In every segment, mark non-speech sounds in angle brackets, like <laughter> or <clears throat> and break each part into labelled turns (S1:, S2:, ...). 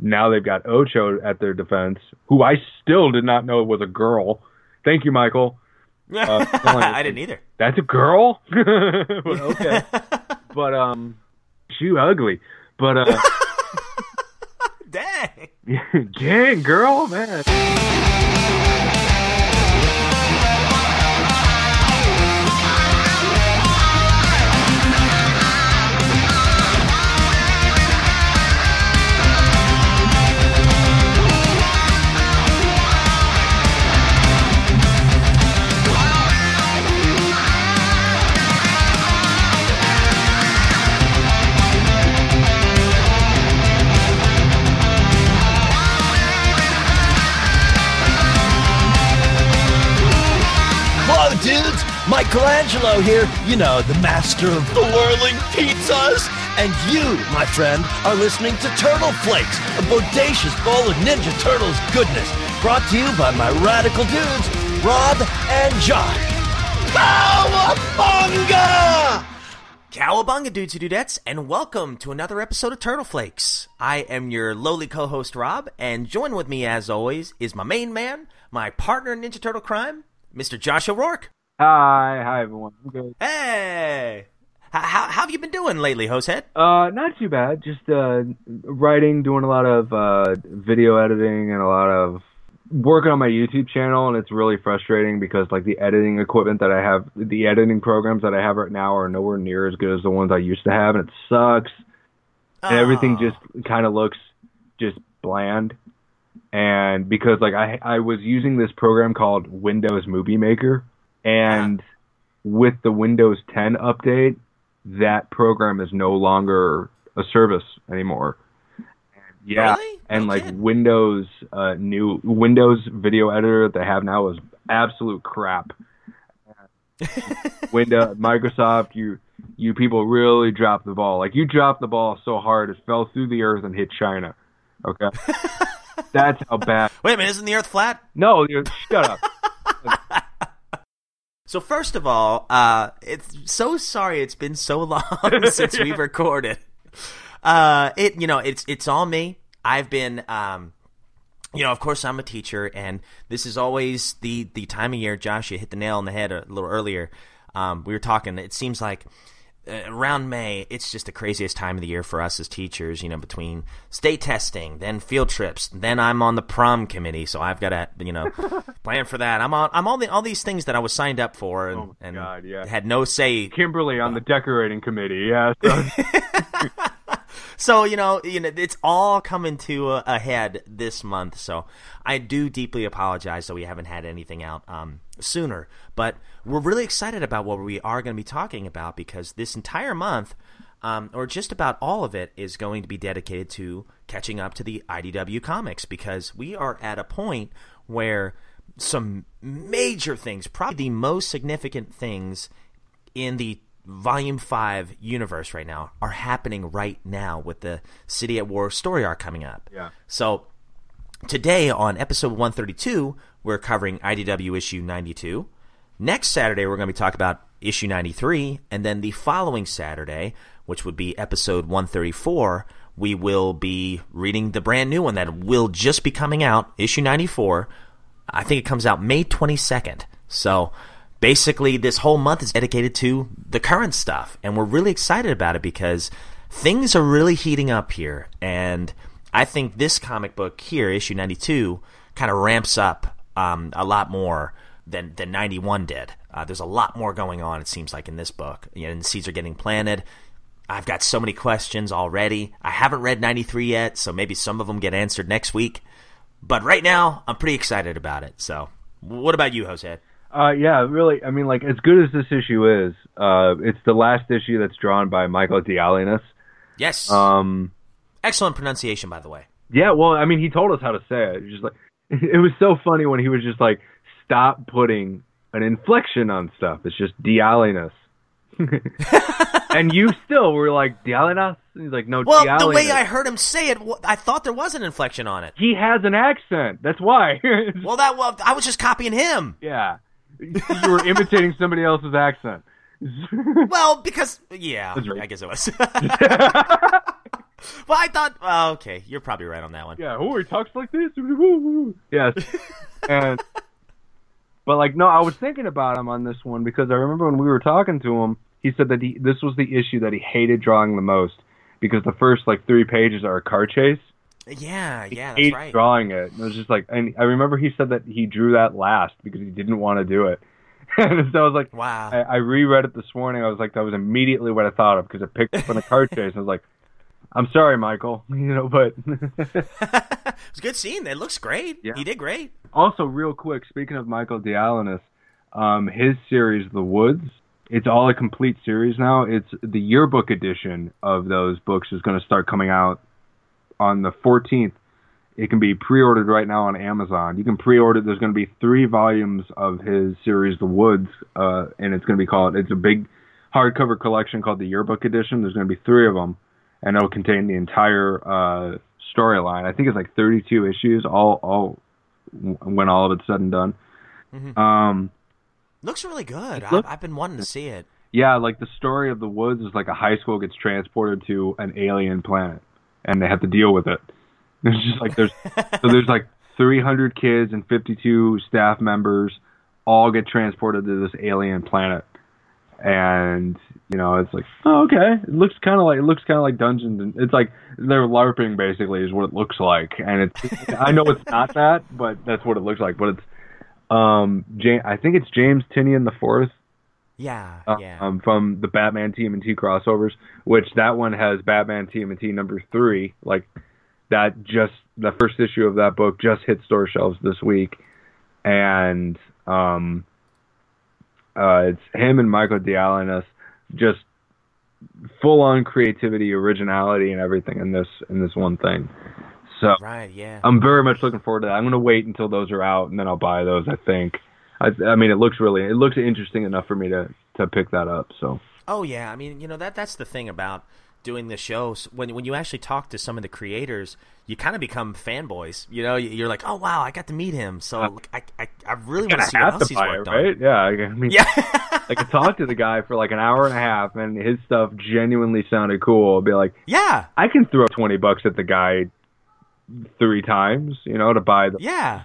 S1: now they've got Ocho at their defense, who I still did not know was a girl. Thank you, Michael. <laughs>
S2: Uh, I didn't either.
S1: That's a girl. <laughs> <laughs> okay, but um, she ugly. But uh,
S2: dang,
S1: dang, girl, man.
S3: Michelangelo here, you know, the master of the whirling pizzas. And you, my friend, are listening to Turtle Flakes, a bodacious bowl of Ninja Turtles goodness, brought to you by my radical dudes, Rob and Josh. Cowabunga!
S2: Cowabunga, dudes and dudettes, and welcome to another episode of Turtle Flakes. I am your lowly co-host, Rob, and join with me, as always, is my main man, my partner in Ninja Turtle Crime, Mr. Josh O'Rourke.
S1: Hi, hi everyone. I'm good.
S2: Hey, how, how, how have you been doing lately, Hosehead?
S1: Uh, not too bad. Just uh, writing, doing a lot of uh, video editing, and a lot of working on my YouTube channel. And it's really frustrating because like the editing equipment that I have, the editing programs that I have right now are nowhere near as good as the ones I used to have, and it sucks. And everything just kind of looks just bland and because like I I was using this program called Windows Movie Maker, and with the Windows 10 update, that program is no longer a service anymore. Yeah,
S2: really?
S1: and like. Windows uh, new Windows video editor that they have now is absolute crap. <laughs> Windows Microsoft, you you people really dropped the ball. Like you dropped the ball so hard it fell through the earth and hit China. Okay, <laughs> that's how bad.
S2: Wait a minute, isn't the Earth flat?
S1: No, shut up.
S2: So first of all, uh, it's so sorry it's been so <laughs> long <laughs> since we've recorded. Uh, it you know it's it's all me. I've been um, you know of course I'm a teacher, and this is always the the time of year. Josh, you hit the nail on the head a little earlier. Um, we were talking. It seems like Uh, around May, it's just the craziest time of the year for us as teachers. You know, between state testing, then field trips, then I'm on the prom committee, so I've got to you know <laughs> plan for that. I'm on I'm all the all these things that I was signed up for and,
S1: Oh
S2: and
S1: God, yeah.
S2: had no say.
S1: Kimberly on the uh, decorating committee. Yeah. So, <laughs> <laughs>
S2: So you know, you know, it's all coming to a, a head this month. So I do deeply apologize that we haven't had anything out um, sooner. But we're really excited about what we are going to be talking about because this entire month, um, or just about all of it, is going to be dedicated to catching up to the IDW comics because we are at a point where some major things, probably the most significant things in the volume 5 universe right now are happening right now with the city at war story arc coming up
S1: Yeah.
S2: so today on episode 132 we're covering idw issue 92 next saturday we're going to be talking about issue 93 and then the following saturday which would be episode 134 we will be reading the brand new one that will just be coming out issue 94 I think it comes out May 22nd. So basically, this whole month is dedicated to the current stuff. And we're really excited about it because things are really heating up here. And I think this comic book here, issue 92, kind of ramps up um, a lot more than, than 91 did. Uh, there's a lot more going on, it seems like, in this book. You know, and seeds are getting planted. I've got so many questions already. I haven't read 93 yet, so maybe some of them get answered next week. But right now, I'm pretty excited about it. So, what about you, Jose?
S1: Uh, yeah, really. I mean, like as good as this issue is, uh, it's the last issue that's drawn by Michael Dialynas.
S2: Yes.
S1: Um,
S2: Excellent pronunciation, by the way.
S1: yeah. Well, I mean, he told us how to say it. Just like <laughs> it was so funny when he was just like, "Stop putting an inflection on stuff. It's just Dialynas." <laughs> and you still were like Dialynas. He's like, "No,
S2: Well, the way I heard him say it, I thought there was an inflection on it.
S1: he has an accent. That's why. <laughs>
S2: Well, that well, I was just copying him.
S1: yeah, you were imitating somebody else's accent.
S2: Well, because yeah,
S1: right.
S2: I guess it was. <laughs> well, I thought. Oh, okay, you're probably right on that one.
S1: Yeah, oh, he talks like this. Yes, and but like no, I was thinking about him on this one because I remember when we were talking to him, he said that he, this was the issue that he hated drawing the most because the first like three pages are a car chase.
S2: Yeah, yeah, that's right.
S1: drawing it. And it was just like, and I remember he said that he drew that last because he didn't want to do it. <laughs> and so I was like,
S2: Wow.
S1: I, I reread it this morning. I was like, that was immediately what I thought of because it picked up on a car <laughs> chase. I was like, I'm sorry, Michael, <laughs> you know, but
S2: it's a good scene. It looks great.
S1: Yeah.
S2: He did great.
S1: also real quick, speaking of Michael Dialynas, um, his series, The Woods, it's all a complete series now. It's the yearbook edition of those books is going to start coming out on the 14th. It can be pre-ordered right now on Amazon. You can pre-order. There's going to be three volumes of his series, The Woods, uh, and it's going to be called. It's a big hardcover collection called the Yearbook Edition. There's going to be three of them, and it'll contain the entire uh, storyline. I think it's like 32 issues, all all when all of it's said and done. Um,
S2: Looks really good. I've been wanting to see it.
S1: yeah, like the story of the woods is like a high school gets transported to an alien planet, and they have to deal with it. <laughs> There's just like there's so there's like 300 kids and 52 staff members all get transported to this alien planet, and you know it's like oh, okay, it looks kind of like it looks kind of like Dungeons and it's like they're larping basically is what it looks like, and it's <laughs> I know it's not that, but that's what it looks like. But it's um James, I think it's James Tynion the fourth
S2: Yeah,
S1: uh,
S2: yeah.
S1: um, from the Batman TMNT crossovers, which that one has Batman TMNT number three. Like that, just the first issue of that book just hit store shelves this week, and um, uh, it's him and Michael Dialynas just full on creativity, originality, and everything in this in this one thing. So
S2: right, yeah.
S1: I'm very much looking forward to that. I'm going to wait until those are out and then I'll buy those. I think. I, I mean, it looks really, it looks interesting enough for me to to pick that up. So
S2: Oh yeah, I mean, you know that that's the thing about doing the shows. When when you actually talk to some of the creators, you kind of become fanboys. You know, you're like, oh wow, I got to meet him. So uh, look, I, I I really want
S1: gonna
S2: see what else he's
S1: buy it,
S2: worked on.
S1: right? Yeah. I, I mean,
S2: Yeah. <laughs>
S1: I could talk to the guy for like an hour and a half, and his stuff genuinely sounded cool. I'd be like,
S2: yeah,
S1: I can throw twenty bucks at the guy three times, you know, to buy the,
S2: yeah,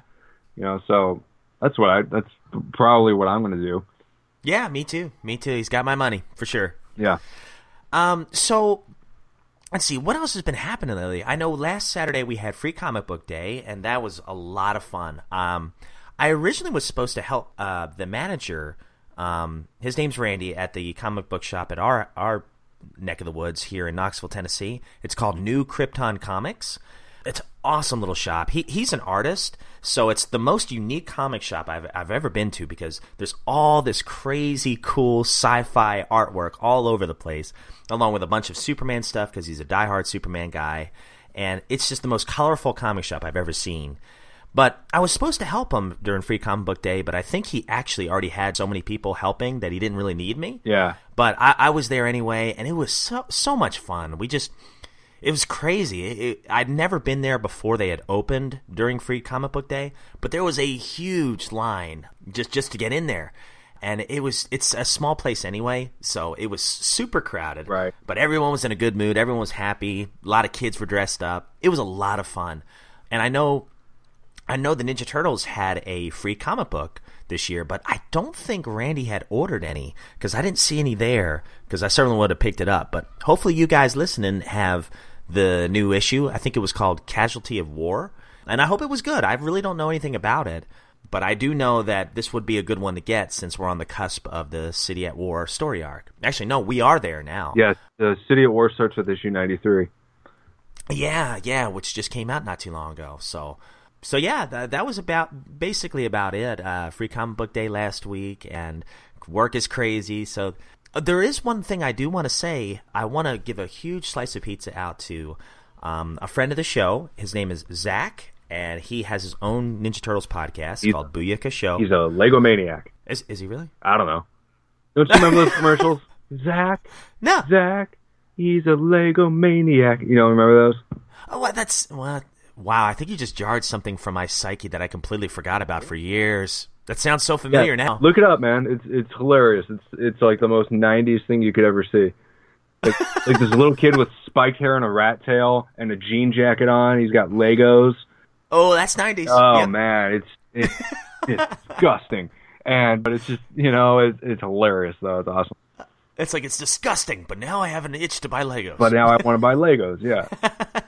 S1: you know. So that's what I. That's probably what I'm going to do.
S2: yeah. Me too. Me too. He's got my money for sure.
S1: Yeah.
S2: Um, so let's see what else has been happening lately. I know last Saturday we had Free Comic Book Day, and that was a lot of fun. Um, I originally was supposed to help uh, the manager. Um, his name's Randy at the comic book shop at our our neck of the woods here in Knoxville, Tennessee. It's called New Krypton Comics. It's an awesome little shop. He he's an artist, so it's the most unique comic shop I've I've ever been to because there's all this crazy cool sci-fi artwork all over the place, along with a bunch of Superman stuff because he's a diehard Superman guy, and it's just the most colorful comic shop I've ever seen. But I was supposed to help him during Free Comic Book Day, but I think he actually already had so many people helping that he didn't really need me.
S1: Yeah.
S2: But I, I was there anyway, and it was so so much fun. We just it was crazy. It, it, I'd never been there before they had opened during Free Comic Book Day, but there was a huge line just just to get in there. And it was it's a small place anyway, so it was super crowded.
S1: Right.
S2: But everyone was in a good mood, everyone was happy, a lot of kids were dressed up. It was a lot of fun. And I know I know the Ninja Turtles had a free comic book this year, but I don't think Randy had ordered any because I didn't see any there because I certainly would have picked it up. But hopefully, you guys listening have the new issue. I think it was called Casualty of War, and I hope it was good. I really don't know anything about it, but I do know that this would be a good one to get since we're on the cusp of the City at War story arc. Actually, no, we are there now.
S1: Yes. The City at War starts with issue 93.
S2: Yeah, yeah, which just came out not too long ago. So, so yeah, that, that was about basically about it. Uh, free comic book day last week, and work is crazy. So, there is one thing I do want to say. I want to give a huge slice of pizza out to um, a friend of the show. His name is Zach, and he has his own Ninja Turtles podcast
S1: He's-
S2: called Booyaka Show.
S1: He's a Lego maniac.
S2: Is, is he really?
S1: I don't know. Don't you remember those <laughs> commercials? Zach,
S2: No.
S1: Zach, he's a Lego maniac. You don't remember those?
S2: Oh, that's well, wow. I think you just jarred something from my psyche that I completely forgot about for years. That sounds so familiar now.
S1: Look it up, man. It's it's hilarious. It's it's like the most '90s thing you could ever see. like, <laughs> like this little kid with spiked hair and a rat tail and a jean jacket on. He's got Legos.
S2: Oh, that's nineties.
S1: Oh
S2: Yep.
S1: man, it's it's, <laughs> it's disgusting. And but it's just you know it's, it's hilarious though. It's awesome.
S2: It's like it's disgusting, but now I have an itch to buy Legos.
S1: But now I want to buy Legos. Yeah. <laughs>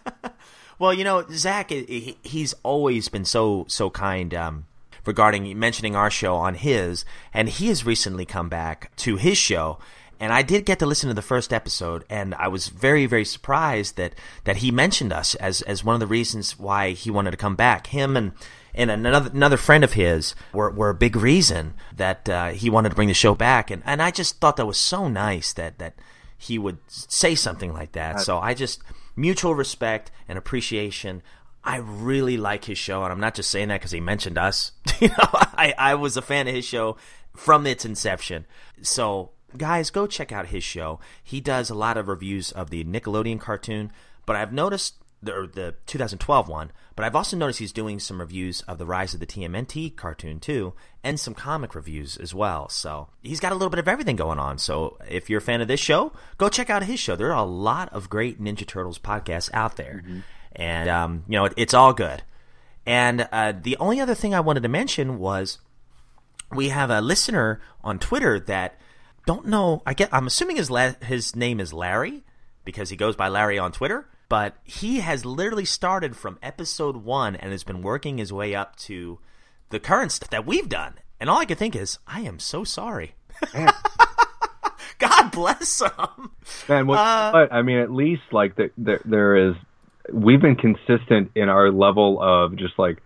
S2: Well, you know, Zach, he- he's always been so so kind um, regarding mentioning our show on his, and he has recently come back to his show. And I did get to listen to the first episode, and I was very, very surprised that, that he mentioned us as, as one of the reasons why he wanted to come back. Him and and another another friend of his were, were a big reason that uh, he wanted to bring the show back, and, and I just thought that was so nice that that he would say something like that. So I just mutual respect and appreciation. I really like his show, and I'm not just saying that because he mentioned us. <laughs> you know, I, I was a fan of his show from its inception. So, guys, go check out his show. He does a lot of reviews of the Nickelodeon cartoon, but I've noticed the, the 2012 one, but I've also noticed he's doing some reviews of the Rise of the TMNT cartoon too, and some comic reviews as well. So he's got a little bit of everything going on. So if you're a fan of this show, go check out his show. There are a lot of great Ninja Turtles podcasts out there, mm-hmm. And um, you know it, it's all good. And uh, the only other thing I wanted to mention was we have a listener on Twitter that don't know. I get. I'm assuming his la- his name is Larry because he goes by Larry on Twitter. But he has literally started from episode one and has been working his way up to the current stuff that we've done. And all I can think is, I am so sorry. <laughs> God bless him.
S1: Man, what,
S2: Uh,
S1: but I mean, at least like there, there, there is. We've been consistent in our level of just like,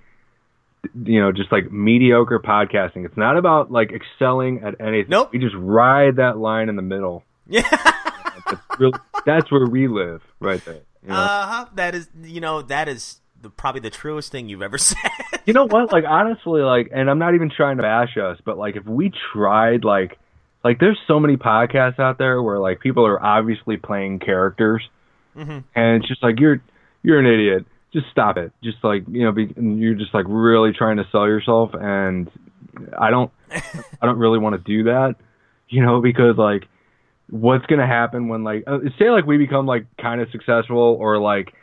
S1: you know, just like mediocre podcasting. It's not about like excelling at anything.
S2: Nope.
S1: We just ride that line in the middle.
S2: Yeah. <laughs>
S1: That's, really, that's where we live, right there. You know?
S2: Uh huh. That is, you know, that is the, probably the truest thing you've ever <laughs> said.
S1: you know what? Like honestly, like, and I'm not even trying to bash us, but like if we tried, like, like there's so many podcasts out there where like people are obviously playing characters, and it's just like you're you're an idiot. Just stop it. Just like you know, be, you're just like really trying to sell yourself, and I don't, I don't really want to do that, you know, because like, what's gonna happen when like, uh, say like we become like kind of successful or like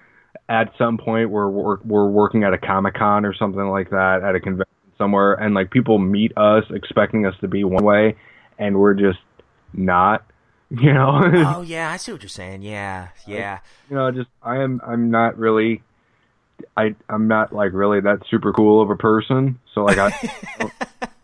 S1: at some point we're we're, we're working at a comic con or something like that at a convention somewhere, and like people meet us expecting us to be one way, and we're just not. <laughs> You know,
S2: oh yeah, I see what you're saying. Yeah, yeah.
S1: you know, just I am I'm not really I I'm not like really that super cool of a person. So like I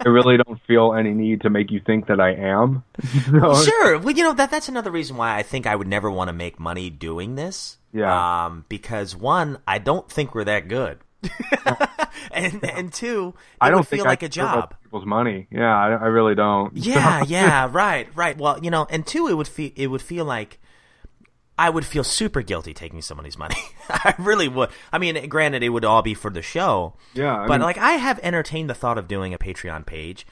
S1: I really don't feel any need to make you think that I am. <laughs> So,
S2: Sure. Well, you know that that's another reason why I think I would never want to make money doing this.
S1: Yeah.
S2: Um, because one, I don't think we're that good, <laughs> and and two, it
S1: I don't
S2: would feel
S1: I
S2: like a job.
S1: People's money. Yeah, I, I really don't. <laughs>
S2: Yeah, yeah, right, right. Well, you know, and two, it would feel it would feel like I would feel super guilty taking somebody's money. <laughs> I really would. I mean, granted, it would all be for the show.
S1: Yeah, I
S2: but
S1: mean-
S2: like, I have entertained the thought of doing a Patreon page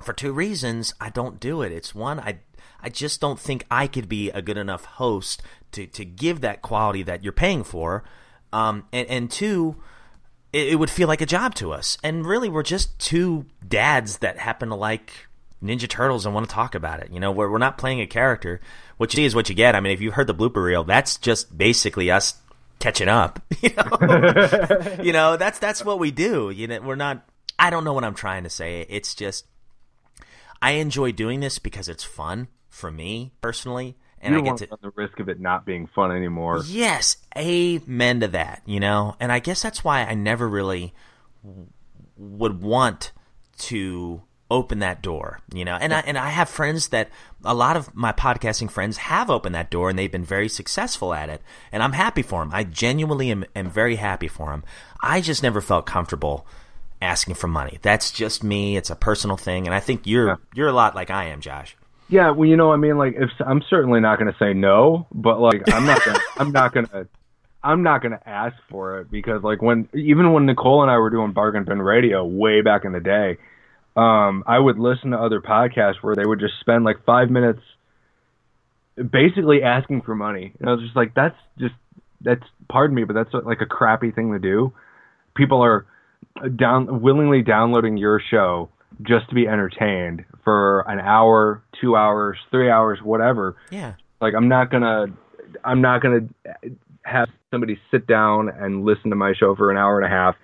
S2: for two reasons. I don't do it. It's one, I I just don't think I could be a good enough host to to give that quality that you're paying for. Um, and and two, it, it would feel like a job to us. And really, we're just two dads that happen to like Ninja Turtles and want to talk about it. You know, we're, we're not playing a character. What you see is what you get. I mean, if you've heard the blooper reel, that's just basically us catching up. <laughs> You know, <laughs> you know that's that's what we do. You know, we're not. I don't know what I'm trying to say. It's just I enjoy doing this because it's fun for me personally, and
S1: you
S2: I get to
S1: to run the risk of it not being fun anymore.
S2: Yes, amen to that, you know? And I guess that's why I never really w- would want to open that door, you know? And I and I have friends that a lot of my podcasting friends have opened that door and they've been very successful at it, and I'm happy for them. I genuinely am, am very happy for them. I just never felt comfortable asking for money. That's just me. It's a personal thing, and I think you're
S1: Yeah.
S2: you're a lot like I am, Josh.
S1: Yeah, well, you know, I mean, like, if I'm certainly not going to say no, but like, I'm not gonna, <laughs> I'm not going to, I'm not going to ask for it because, like, when even when Nicole and I were doing Bargain Bin Radio way back in the day, um, I would listen to other podcasts where they would just spend like five minutes, basically asking for money. And I was just like, that's just that's pardon me, but that's like a crappy thing to do. People are down willingly downloading your show just to be entertained for an hour, two hours, three hours, whatever.
S2: Yeah.
S1: Like I'm not gonna, I'm not gonna have somebody sit down and listen to my show for an hour and a half,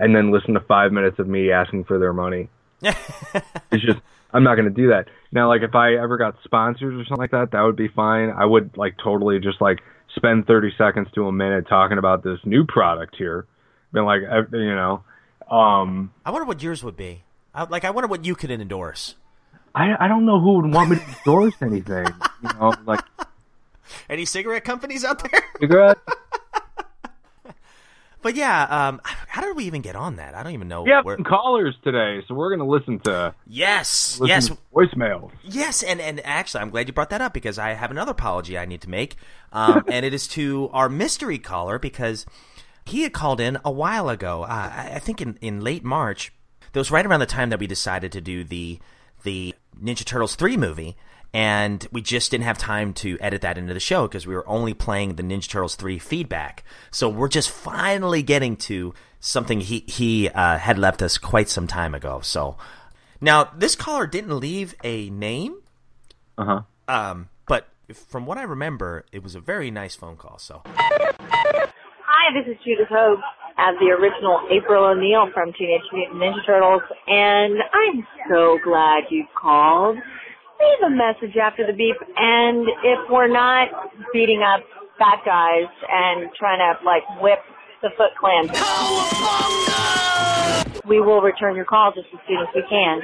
S1: and then listen to five minutes of me asking for their money. <laughs> it's just I'm not gonna do that. Now, like if I ever got sponsors or something like that, that would be fine. I would like totally just like spend 30 seconds to a minute talking about this new product here. Been like, uh, you know, um,
S2: I wonder what yours would be. I, like, I wonder what you could endorse.
S1: I I don't know who would want me to endorse anything. You know, <laughs> like
S2: Any cigarette companies out there? <laughs>
S1: cigarettes. <laughs>
S2: But yeah, um, how did we even get on that? I don't even know.
S1: We have
S2: where...
S1: callers today, so we're gonna listen to
S2: Yes,
S1: listen
S2: yes,
S1: to voicemails.
S2: yes, and and actually, I'm glad you brought that up because I have another apology I need to make, um, and it is to our mystery caller because he had called in a while ago. Uh, I I think in in late March. That was right around the time that we decided to do the the Ninja Turtles three movie. And we just didn't have time to edit that into the show because we were only playing the Ninja Turtles 3 feedback. So we're just finally getting to something he, he uh, had left us quite some time ago. So now this caller didn't leave a name,
S1: Uh huh.
S2: um, but from what I remember, it was a very nice phone call. So
S4: Hi, this is Judith Hoag as the original April O'Neil from Teenage Mutant Ninja Turtles, and I'm so glad you called. Leave a message after the beep, and if we're not beating up fat guys and trying to like whip the Foot Clan, we will return your call just as soon as we can.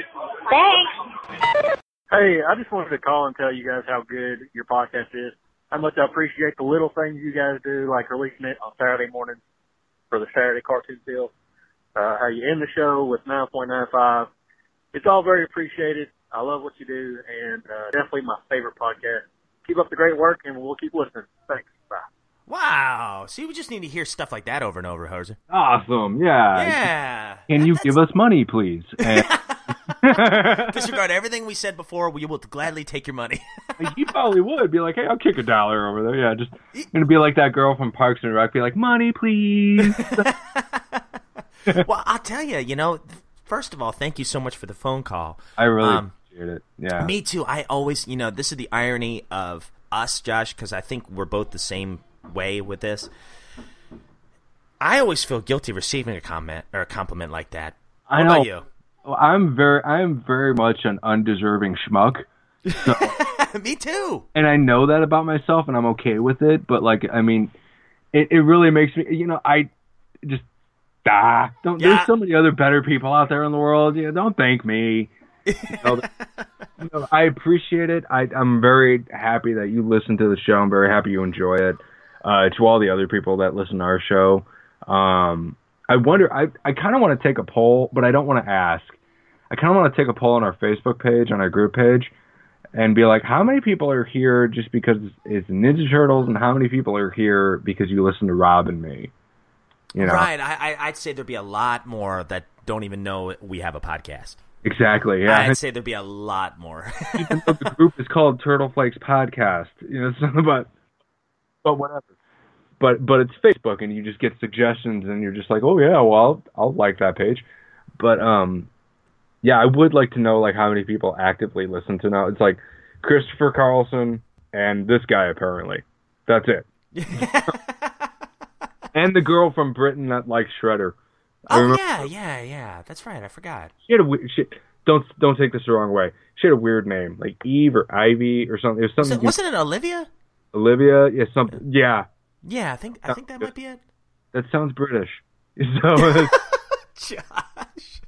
S4: Thanks.
S5: Hey, I just wanted to call and tell you guys how good your podcast is. How much I appreciate the little things you guys do, like releasing it on Saturday mornings for the Saturday cartoon deal. Uh, how you end the show with 9.95. It's all very appreciated. I love what you do, and uh, definitely my favorite podcast. Keep up the great work, and we'll keep listening. Thanks. Bye.
S2: wow, see, we just need to hear stuff like that over and over, Hoser.
S1: Awesome. Yeah.
S2: Yeah.
S1: Can you give us money, please? <laughs> And <laughs>
S2: disregard everything we said before? We will gladly take your money.
S1: you probably would be like, "Hey, I'll kick a dollar over there." Yeah, just gonna be like that girl from Parks and Rec, be like, "Money, please." <laughs>
S2: well, I'll tell you, you know, first of all, thank you so much for the phone call.
S1: I really
S2: Um,
S1: appreciate it. Yeah.
S2: Me too. I always, you know, this is the irony of us, Josh, because I think we're both the same way with this. I always feel guilty receiving a comment or a compliment like that. What
S1: I know.
S2: About you?
S1: Well, I'm very, I'm very much an undeserving schmuck, <laughs>
S2: Me too.
S1: and I know that about myself, and I'm okay with it. But like, I mean, it it really makes me, you know, I just ah, don't.
S2: Yeah.
S1: There's so many other better people out there in the world. You know, don't thank me. <laughs> You know, you know, I appreciate it. I, I'm very happy that you listen to the show. I'm very happy you enjoy it. Uh, to all the other people that listen to our show, um, I wonder. I I kind of want to take a poll, but I don't want to ask. I kind of want to take a poll on our Facebook page, on our group page, and be like, how many people are here just because it's Ninja Turtles, and how many people are here because you listen to Rob and me? You know,
S2: Right. I, I, I'd say there'd be a lot more that don't even know we have a podcast.
S1: exactly. Yeah,
S2: I'd say there'd be a lot more. <laughs>
S1: even though the group is called Turtle Flakes Podcast. You know, <laughs> it's not about, but whatever. But but it's Facebook, and you just get suggestions, and you're just like, oh yeah, well I'll, I'll like that page. But um, yeah, I would like to know like how many people actively listen to now. It's like Christopher Carlson and this guy apparently. That's it. <laughs> and the girl from Britain that likes Shredder.
S2: Oh yeah, yeah, yeah. That's right. I forgot.
S1: she had a we- she, don't don't take this the wrong way. She had a weird name, like Eve or Ivy or something. It was something.
S2: it, wasn't it Olivia?
S1: Olivia, yeah, something. Yeah,
S2: Yeah, I think I think that might be it.
S1: that sounds British. <laughs> So <laughs>
S2: Josh.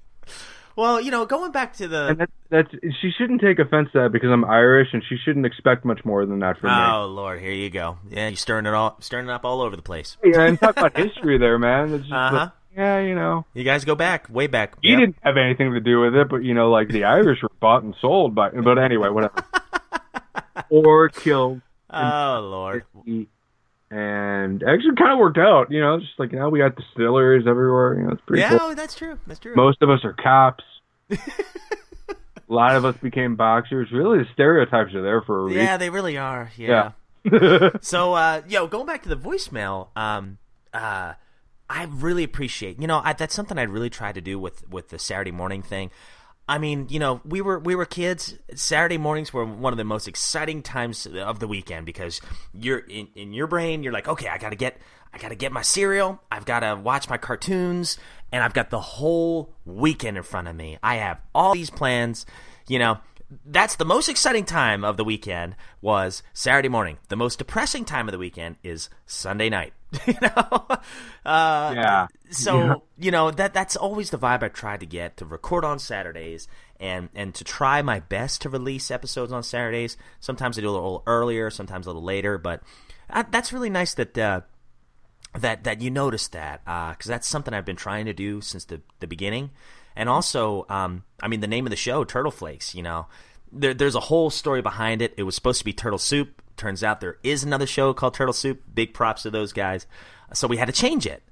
S2: Well, you know, going back to the
S1: that, that's she shouldn't take offense to that because I'm Irish, and she shouldn't expect much more than that from me.
S2: Oh Lord, here you go. Yeah, you're stirring it all, stirring it up all over the place.
S1: Yeah, and talk about history there, man. It's just
S2: Uh-huh.
S1: like, yeah, you know,
S2: You guys go back, way back.
S1: he
S2: Yep.
S1: didn't have anything to do with it, but you know, like the Irish were bought and sold by. But anyway, whatever. <laughs> or killed.
S2: Oh Lord.
S1: And actually, kind of worked out. You know, just like now we got distilleries everywhere. You know, it's pretty
S2: Yeah,
S1: cool.
S2: oh, that's true. That's true.
S1: Most of us are cops. <laughs> a lot of us became boxers. Really, the stereotypes are there for a reason.
S2: yeah, they really are. Yeah.
S1: reason. <laughs>
S2: So, uh, yo, going back to the voicemail, um, uh, I really appreciate. You know, I, that's something I really tried to do with with the Saturday morning thing. I mean, you know, we were we were kids. Saturday mornings were one of the most exciting times of the weekend because you're in, in your brain. You're like, okay, I gotta get I gotta get my cereal. I've gotta watch my cartoons, and I've got the whole weekend in front of me. I have all these plans. You know, that's the most exciting time of the weekend was Saturday morning. The most depressing time of the weekend is Sunday night. <laughs> you know, uh,
S1: Yeah.
S2: So
S1: Yeah.
S2: you know that that's always the vibe I try to get to record on Saturdays and and to try my best to release episodes on Saturdays. Sometimes I do a little earlier, sometimes a little later, but uh, that's really nice that. Uh, that that you noticed that because that's something I've been trying to do since the the beginning, and also um, I mean the name of the show Turtle Flakes. You know, there, there's a whole story behind it. It was supposed to be Turtle Soup. Turns out there is another show called Turtle Soup. Big props to those guys. So we had to change it,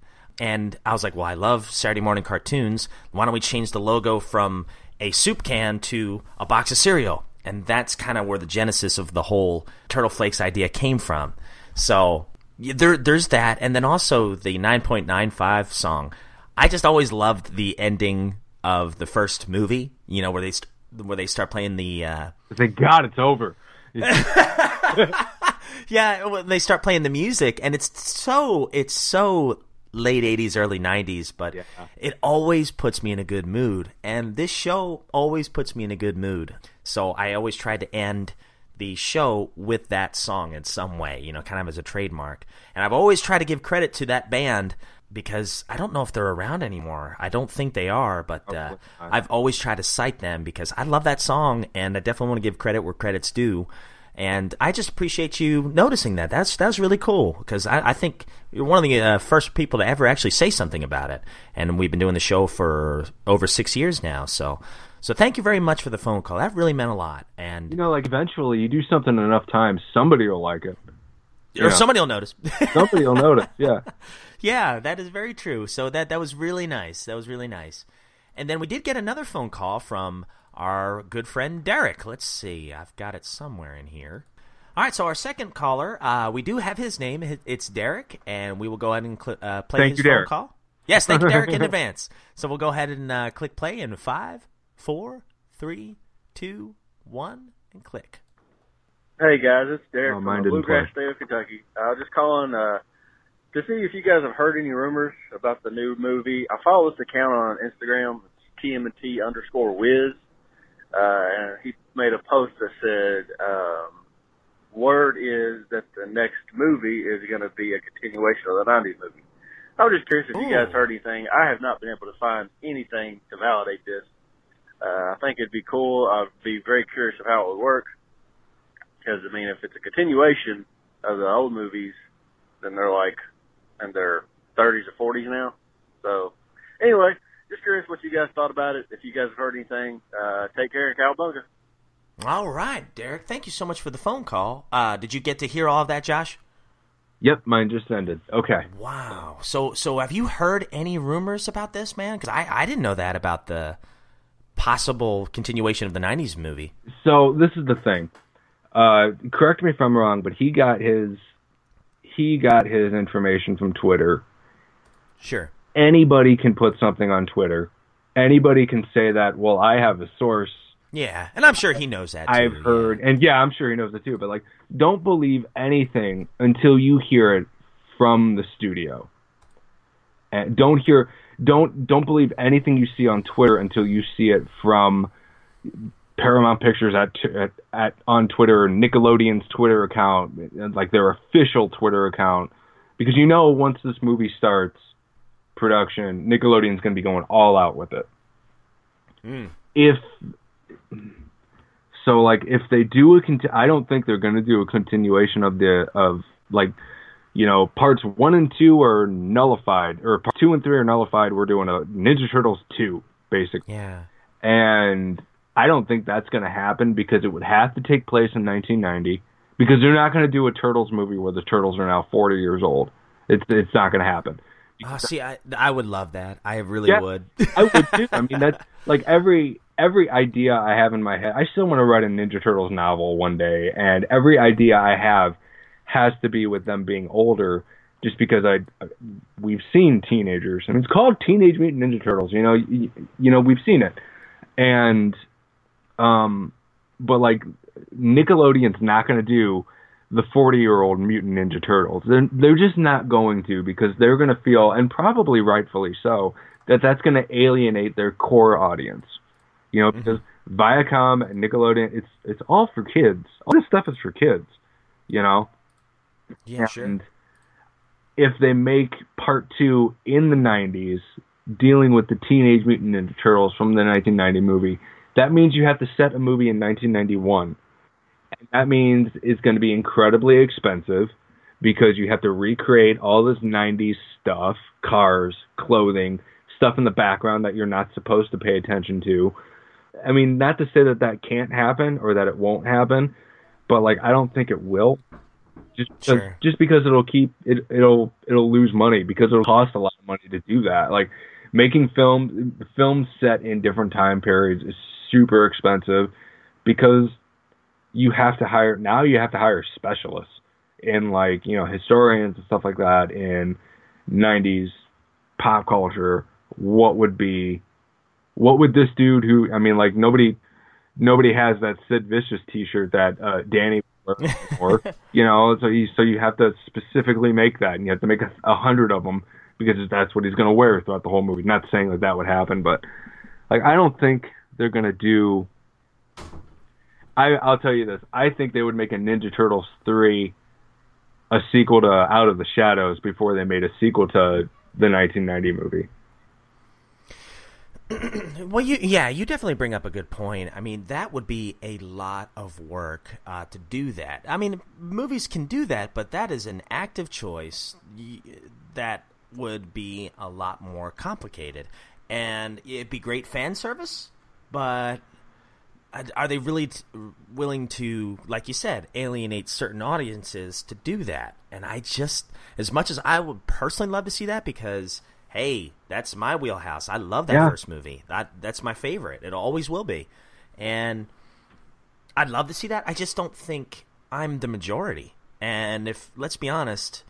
S2: and I was like, well, I love Saturday morning cartoons. Why don't we change the logo from a soup can to a box of cereal? And that's kind of where the genesis of the whole Turtle Flakes idea came from. So there, there's that, and then also the 9.95 song. I just always loved the ending of the first movie. You know, where they st- where they start playing the uh,
S1: Thank God it's over. <laughs>
S2: yeah, when they start playing the music, and it's so it's so late '80s, early '90s, but
S1: Yeah.
S2: it always puts me in a good mood, and this show always puts me in a good mood. So I always try to end the show with that song in some way, you know, kind of as a trademark. And I've always tried to give credit to that band because I don't know if they're around anymore. I don't think they are, but uh, I've always tried to cite them because I love that song, and I definitely want to give credit where credit's due. And I just appreciate you noticing that. That's that's really cool because I, I think you're one of the uh, first people to ever actually say something about it. And we've been doing the show for over six years now. So so thank you very much for the phone call. That really meant a lot. And
S1: You know, like eventually you do something enough times, somebody will like it.
S2: or
S1: yeah.
S2: somebody will notice.
S1: Somebody will notice. Yeah. <laughs>
S2: Yeah, that is very true. So that that was really nice. That was really nice. And then we did get another phone call from our good friend Derek. Let's see. I've got it somewhere in here. All right, so our second caller, uh, we do have his name. It's Derek, and we will go ahead and cl- uh, play
S1: Thank
S2: his
S1: you,
S2: phone
S1: Derek.
S2: call. Yes, thank you, Derek, in <laughs> advance. So we'll go ahead and uh, click play in five, four, three, two, one, and click.
S5: Hey guys, it's Derek
S1: Oh,
S5: from
S1: mine
S5: the Bluegrass. State of Kentucky. I was just calling uh, to see if you guys have heard any rumors about the new movie. I follow this account on Instagram, it's TMT underscore Wiz, uh, and he made a post that said, um, "Word is that the next movie is going to be a continuation of the '90s movie." I was just curious if you guys heard anything. I have not been able to find anything to validate this. Uh, I think it'd be cool. I'd be very curious of how it would work. Because I mean, if it's a continuation of the old movies, then they're like in their 30s or 40s now. So anyway, just curious what you guys thought about it. If you guys have heard anything, uh, take care, Cowabunga.
S2: All right, Derek. Thank you so much for the phone call. Uh, did you get to hear all of that, Josh?
S1: Yep, mine just ended. Okay.
S2: Wow. So so have you heard any rumors about this, man? Because I I didn't know that about the possible continuation of the '90s movie.
S1: So this is the thing. Uh, correct me if I'm wrong, but he got his he got his information from Twitter.
S2: Sure.
S1: Anybody can put something on Twitter. Anybody can say that. Well, I have a source.
S2: Yeah, and I'm sure he knows that. Too,
S1: I've heard, and yeah, I'm sure he knows it too. But like, don't believe anything until you hear it from the studio. And don't hear, don't don't believe anything you see on Twitter until you see it from Paramount Pictures at at, at on Twitter, Nickelodeon's Twitter account, like their official Twitter account, because you know once this movie starts production, Nickelodeon's going to be going all out with it.
S2: Mm.
S1: If so, like if they do a conti- I don't think they're going to do a continuation of the of like you know parts one and two are nullified or part two and three are nullified. We're doing a Ninja Turtles two basically
S2: Yeah.
S1: and I don't think that's going to happen because it would have to take place in 1990 because they're not going to do a Turtles movie where the Turtles are now 40 years old. It's it's not going to happen.
S2: Oh, see, I I would love that. I really
S1: Yeah.
S2: would.
S1: I would too. <laughs> I mean, that's like every every idea I have in my head. I still want to write a Ninja Turtles novel one day, and every idea I have has to be with them being older. Just because I, we've seen teenagers, and it's called Teenage Mutant Ninja Turtles. You know, you, you know, we've seen it, and um, but like Nickelodeon's not going to do the 40 year old Mutant Ninja Turtles. They're they're just not going to because they're going to feel, and probably rightfully so, that that's going to alienate their core audience. You know, because Viacom and Nickelodeon, it's it's all for kids. All this stuff is for kids. You know,
S2: Yeah, sure.
S1: if they make part two in the 90s, dealing with the Teenage Mutant Ninja Turtles from the 1990 movie, that means you have to set a movie in 1991. And that means it's going to be incredibly expensive because you have to recreate all this 90s stuff cars, clothing, stuff in the background that you're not supposed to pay attention to. I mean, not to say that that can't happen or that it won't happen, but like I don't think it will just because,
S2: Sure.
S1: just because it'll keep it it'll it'll lose money because it'll cost a lot of money to do that. Like making film films set in different time periods is super expensive because you have to hire now you have to hire specialists in like you know historians and stuff like that in 90s pop culture what would be what would this dude who I mean like nobody nobody has that Sid Vicious T-shirt that uh, Danny anymore, <laughs> you know. So you so you have to specifically make that, and you have to make a, a hundred of them because that's what he's going to wear throughout the whole movie. Not saying that that would happen, but like I don't think they're going to do. I I'll tell you this. I think they would make a Ninja Turtles three a sequel to Out of the Shadows before they made a sequel to the 1990 movie. <clears throat>
S2: Well, you yeah, you definitely bring up a good point. I mean, that would be a lot of work uh, to do that. I mean, movies can do that, but that is an active choice that would be a lot more complicated, and it'd be great fan service. But are- they really t- willing to, like you said, alienate certain audiences to do that? And I just, as much as I would personally love to see that, because hey, that's my wheelhouse. I love that
S1: Yeah.
S2: first movie. That that's my favorite. It always will be. And I'd love to see that. I just don't think I'm the majority. And if let's be honest,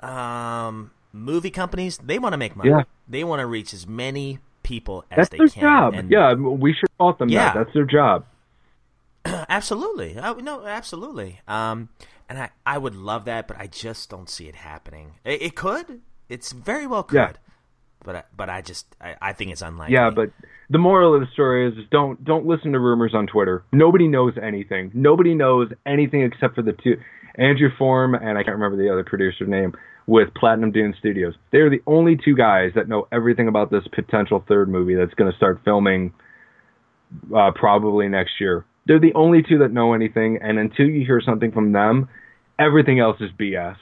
S2: um, movie companies they want to make money.
S1: Yeah.
S2: They want to reach as many people as
S1: That's
S2: they
S1: their
S2: can.
S1: job.
S2: And
S1: yeah, we should fault them
S2: Yeah.
S1: that. That's their job. <clears throat>
S2: absolutely. Oh, no, absolutely. Um, and I, I would love that, but I just don't see it happening. It, it could. It's very well could.
S1: Yeah.
S2: But I, but I just I, I think it's unlikely.
S1: Yeah, but the moral of the story is, is don't don't listen to rumors on Twitter. Nobody knows anything. Nobody knows anything except for the two Andrew Form and I can't remember the other producer's name with Platinum Dune Studios. They're the only two guys that know everything about this potential third movie that's going to start filming uh, probably next year. They're the only two that know anything, and until you hear something from them, everything else is BS.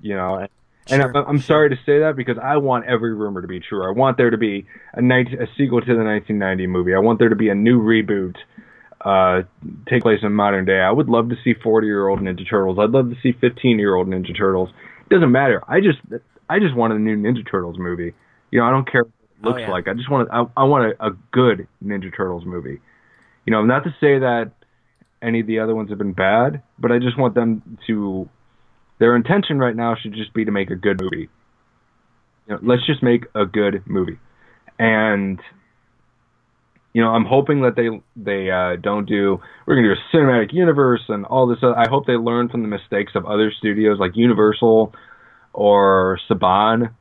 S1: You know, and
S2: Sure,
S1: I'm, I'm sorry to say that because I want every rumor to be true. I want there to be a, 19, a sequel to the 1990 movie. I want there to be a new reboot, uh, take place in modern day. I would love to see 40 year old Ninja Turtles. I'd love to see 15 year old Ninja Turtles. It doesn't matter. I just I just want a new Ninja Turtles movie. You know, I don't care what it
S2: Oh,
S1: looks
S2: yeah.
S1: like. I just want I, I want a, a good Ninja Turtles movie. You know, not to say that any of the other ones have been bad, but I just want them to. Their intention right now should just be to make a good movie. You know, let's just make a good movie, and you know, I'm hoping that they they uh, don't do. We're gonna do a cinematic universe and all this. Other, I hope they learn from the mistakes of other studios like Universal or Saban,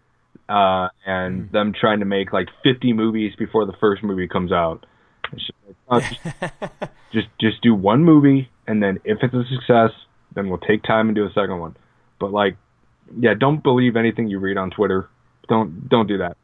S1: uh, and them trying to make like 50 movies before the first movie comes out. Just, oh, just, <laughs> just just do one movie, and then if it's a success, then we'll take time and do a second one. But like, yeah, don't believe anything you read on Twitter. Don't don't do that.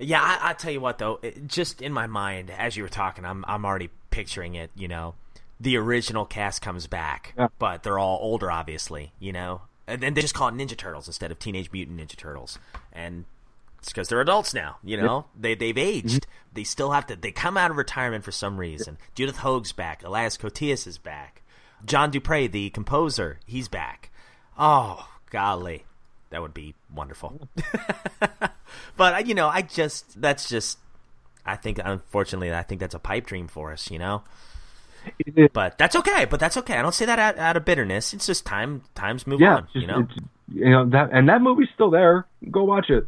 S2: Yeah, I, I tell you what though, it, just in my mind as you were talking, I'm I'm already picturing it. You know, the original cast comes back,
S1: Yeah.
S2: but they're all older, obviously. You know, and then they just call it Ninja Turtles instead of Teenage Mutant Ninja Turtles, and it's because they're adults now. You know, they they've aged. Mm-hmm. They still have to. They come out of retirement for some reason. Judith Hoag's back. Elias Koteas is back. John Du Prez, the composer, he's back. Oh golly, that would be wonderful. <laughs> but you know, I just that's just. I think, unfortunately, I think that's a pipe dream for us. You know. But that's okay. But that's okay. I don't say that out, out of bitterness. It's just time. Times move
S1: yeah,
S2: on.
S1: just,
S2: you know.
S1: you know that and that movie's still there. Go watch it.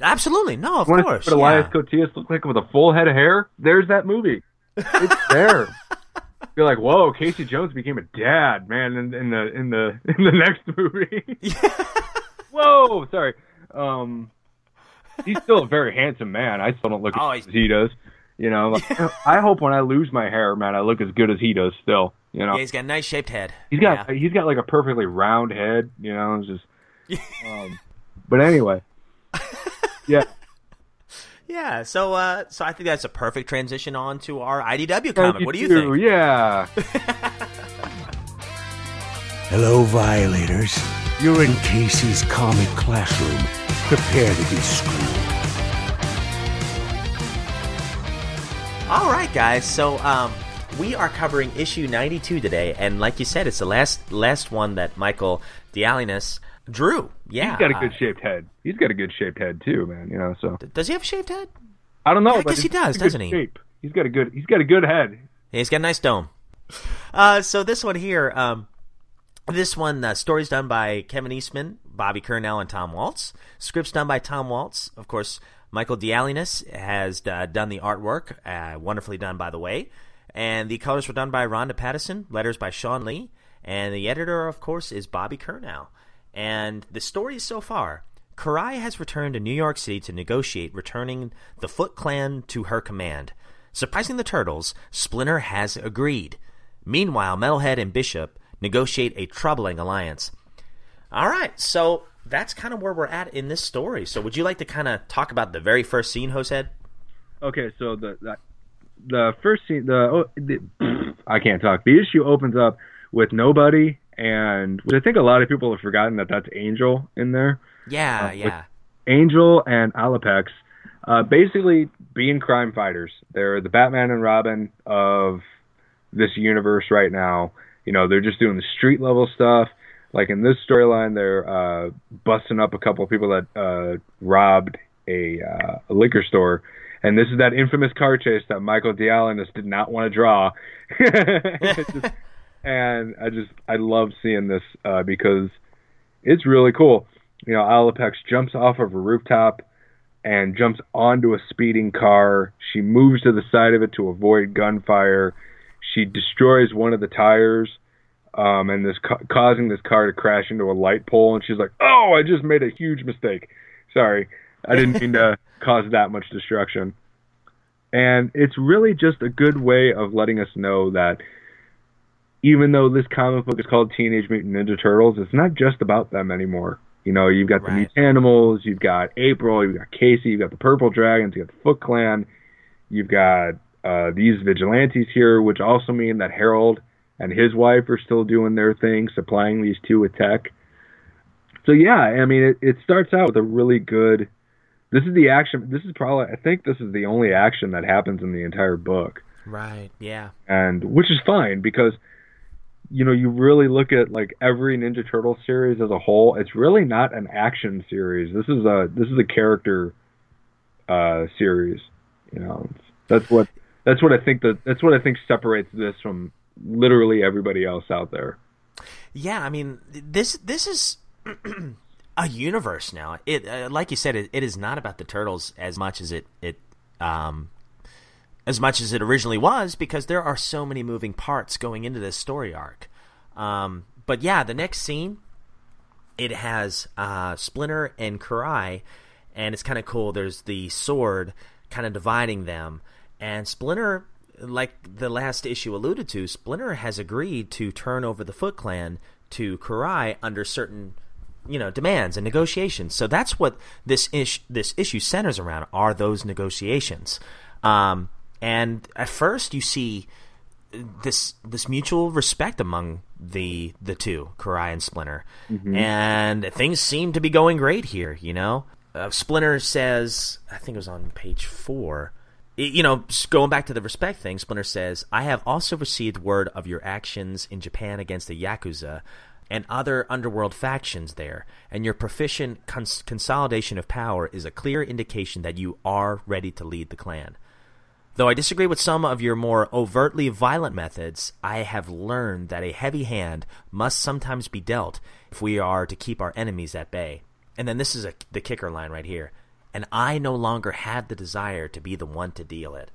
S2: Absolutely, no, of course.
S1: what Elias
S2: yeah.
S1: Koteas look like with a full head of hair? There's that movie. It's there. <laughs> You're like, whoa, Casey Jones became a dad, man, in, in the in the <laughs> in the next movie. <laughs> whoa, sorry. Um, he's still a very handsome man. I still don't look
S2: Oh,
S1: as good as he does. You know, like, <laughs> I hope when I lose my hair, man, I look as good as he does. Still, you know,
S2: Yeah, he's got a nice shaped head.
S1: he's got
S2: Yeah.
S1: he's got like a perfectly round head. You know, it's just. Um, but anyway, yeah.
S2: Yeah, so uh, so I think that's a perfect transition on to our IDW comic. What do you
S1: too.
S2: think?
S1: Yeah.
S6: Hello, Violators. You're in Casey's comic classroom. Prepare to be schooled.
S2: All right, guys. So um, we are covering issue 92 today, and like you said, it's the last last one that Michael Dialynas drew. Yeah,
S1: He's got a good shaped head. He's got a good shaped head too, man. You know, so
S2: does he have a shaved head?
S1: I don't know.
S2: Yeah, I guess he does, doesn't he?
S1: Shape. He's got a good. He's got a good head.
S2: Yeah, He's got a nice dome. Uh, so this one here, um, this one uh, story's done by Kevin Eastman, Bobby Curnow, and Tom Waltz. Scripts done by Tom Waltz, of course. Michael Dialynas has uh, done the artwork, uh, wonderfully done, by the way. And the colors were done by Ronda Pattison, letters by Shawn Lee, and the editor, of course, is Bobby Curnow. And the story so far Karai has returned to New York City to negotiate returning the Foot Clan to her command. Surprising the Turtles, Splinter has agreed. Meanwhile, Metalhead and Bishop negotiate a troubling alliance. All right, so that's kind of where we're at in this story. So, would you like to kind of talk about the very first scene, Josehead?
S1: Okay, so the the, the first scene, the, oh, the <clears throat> I can't talk. The issue opens up with nobody, and I think a lot of people have forgotten that that's Angel in there.
S2: Yeah,
S1: Uh,
S2: yeah.
S1: Angel and Alopex, uh, basically being crime fighters. They're the Batman and Robin of this universe right now. You know, they're just doing the street level stuff. Like in this storyline, they're uh, busting up a couple of people that uh, robbed a, uh, a liquor store. And this is that infamous car chase that Michael Dialynas did not want to draw. <laughs> <laughs> Just- and I just I love seeing this uh, because it's really cool. You know, Alopex jumps off of a rooftop and jumps onto a speeding car. She moves to the side of it to avoid gunfire. She destroys one of the tires, um, and this ca- causing this car to crash into a light pole. And she's like, "Oh, I just made a huge mistake. Sorry, I didn't mean to <laughs> cause that much destruction." And it's really just a good way of letting us know that even though this comic book is called Teenage Mutant Ninja Turtles, it's not just about them anymore. You know, you've got the
S2: Right.
S1: Mutanimals, you've got April, you've got Casey, you've got the Purple Dragons, you've got the Foot Clan, you've got uh, these vigilantes here, which also mean that Harold and his wife are still doing their thing, supplying these two with tech. So yeah, I mean, it, it starts out with a really good. This is the action. This is probably, I think, this is the only action that happens in the entire book
S2: Right, yeah.
S1: and which is fine because you know you really look at like every Ninja Turtle series as a whole. It's really not an action series. This is a this is a character uh, series. You know, that's what that's what I think that that's what I think separates this from literally everybody else out there.
S2: Yeah, I mean this this is <clears throat> a universe now. It uh, like you said, it, it is not about the turtles as much as it it um as much as it originally was because there are so many moving parts going into this story arc. Um, but yeah, the next scene it has uh, Splinter and Karai, and it's kind of cool. There's the sword kind of dividing them, and Splinter, like the last issue alluded to, Splinter has agreed to turn over the Foot Clan to Karai under certain, you know, demands and negotiations. So that's what this ish this issue centers around are those negotiations. Um, and at first, you see this this mutual respect among the the two, Karai and Splinter, and things seem to be going great here. You know, uh, Splinter says, I think it was on page four. y- You know, going back to the respect thing, Splinter says, "I have also received word of your actions in Japan against the yakuza." And other underworld factions there, and your proficient cons- consolidation of power is a clear indication that you are ready to lead the clan. Though I disagree with some of your more overtly violent methods, I have learned that a heavy hand must sometimes be dealt if we are to keep our enemies at bay. And then this is a, the kicker line right here. and I no longer had the desire to be the one to deal it.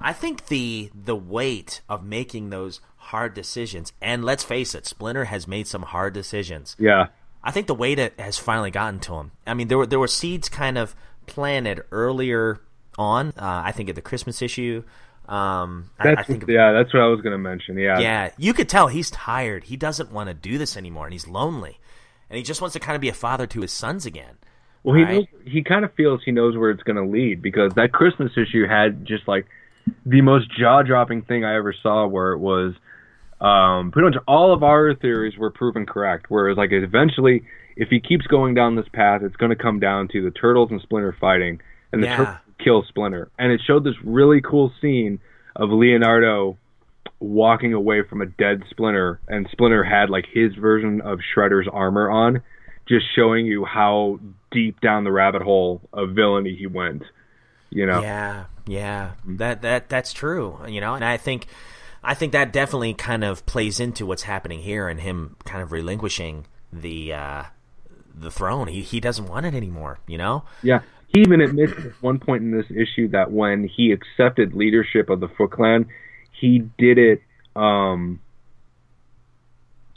S2: I think the the weight of making those hard decisions, and let's face it, Splinter has made some hard decisions.
S1: Yeah.
S2: I think the weight has finally gotten to him. I mean, there were there were seeds kind of planted earlier on. Uh, I think at the Christmas issue. Um, I, I think
S1: yeah, that's what I was gonna mention. Yeah.
S2: yeah, you could tell he's tired. He doesn't want to do this anymore, and he's lonely, and he just wants to kind of be a father to his sons again.
S1: Well, he
S2: Right.
S1: knows, he kind of feels he knows where it's going to lead because that Christmas issue had just like the most jaw dropping thing I ever saw, where it was um, pretty much all of our theories were proven correct. Whereas like eventually, if he keeps going down this path, it's going to come down to the turtles and Splinter fighting, and the
S2: Yeah.
S1: turtles kill Splinter. And it showed this really cool scene of Leonardo walking away from a dead Splinter, and Splinter had like his version of Shredder's armor on, just showing you how deep down the rabbit hole of villainy he went. You know,
S2: Yeah, yeah, that that that's true. You know, and I think I think that definitely kind of plays into what's happening here, and him kind of relinquishing the uh, the throne. He he doesn't want it anymore. You know.
S1: Yeah. He even admits at one point in this issue that when he accepted leadership of the Foot Clan, he did it. Um,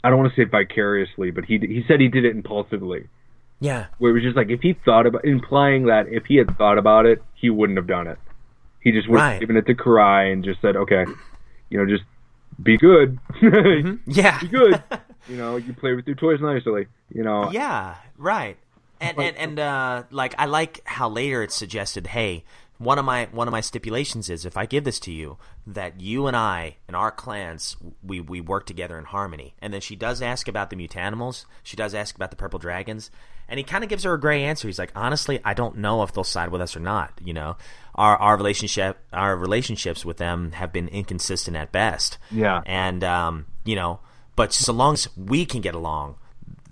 S1: I don't want to say vicariously, but he he said he did it impulsively.
S2: Yeah.
S1: Where it was just like if he thought about, implying that if he had thought about it, he wouldn't have done it. He just would
S2: Right.
S1: have given it to Karai and just said, okay, you know, just be good, <laughs>
S2: Yeah.
S1: be good. <laughs> you know, you play with your toys nicely. You know,
S2: Yeah, right. And and and uh, like I like how later it's suggested, hey, one of my one of my stipulations is if I give this to you, that you and I and our clans we we work together in harmony. And then she does ask about the mutanimals. She does ask about the purple dragons, and he kind of gives her a gray answer. He's like, honestly, I don't know if they'll side with us or not. You know, our our relationship our relationships with them have been inconsistent at best.
S1: Yeah.
S2: and um, you know, but so long as we can get along,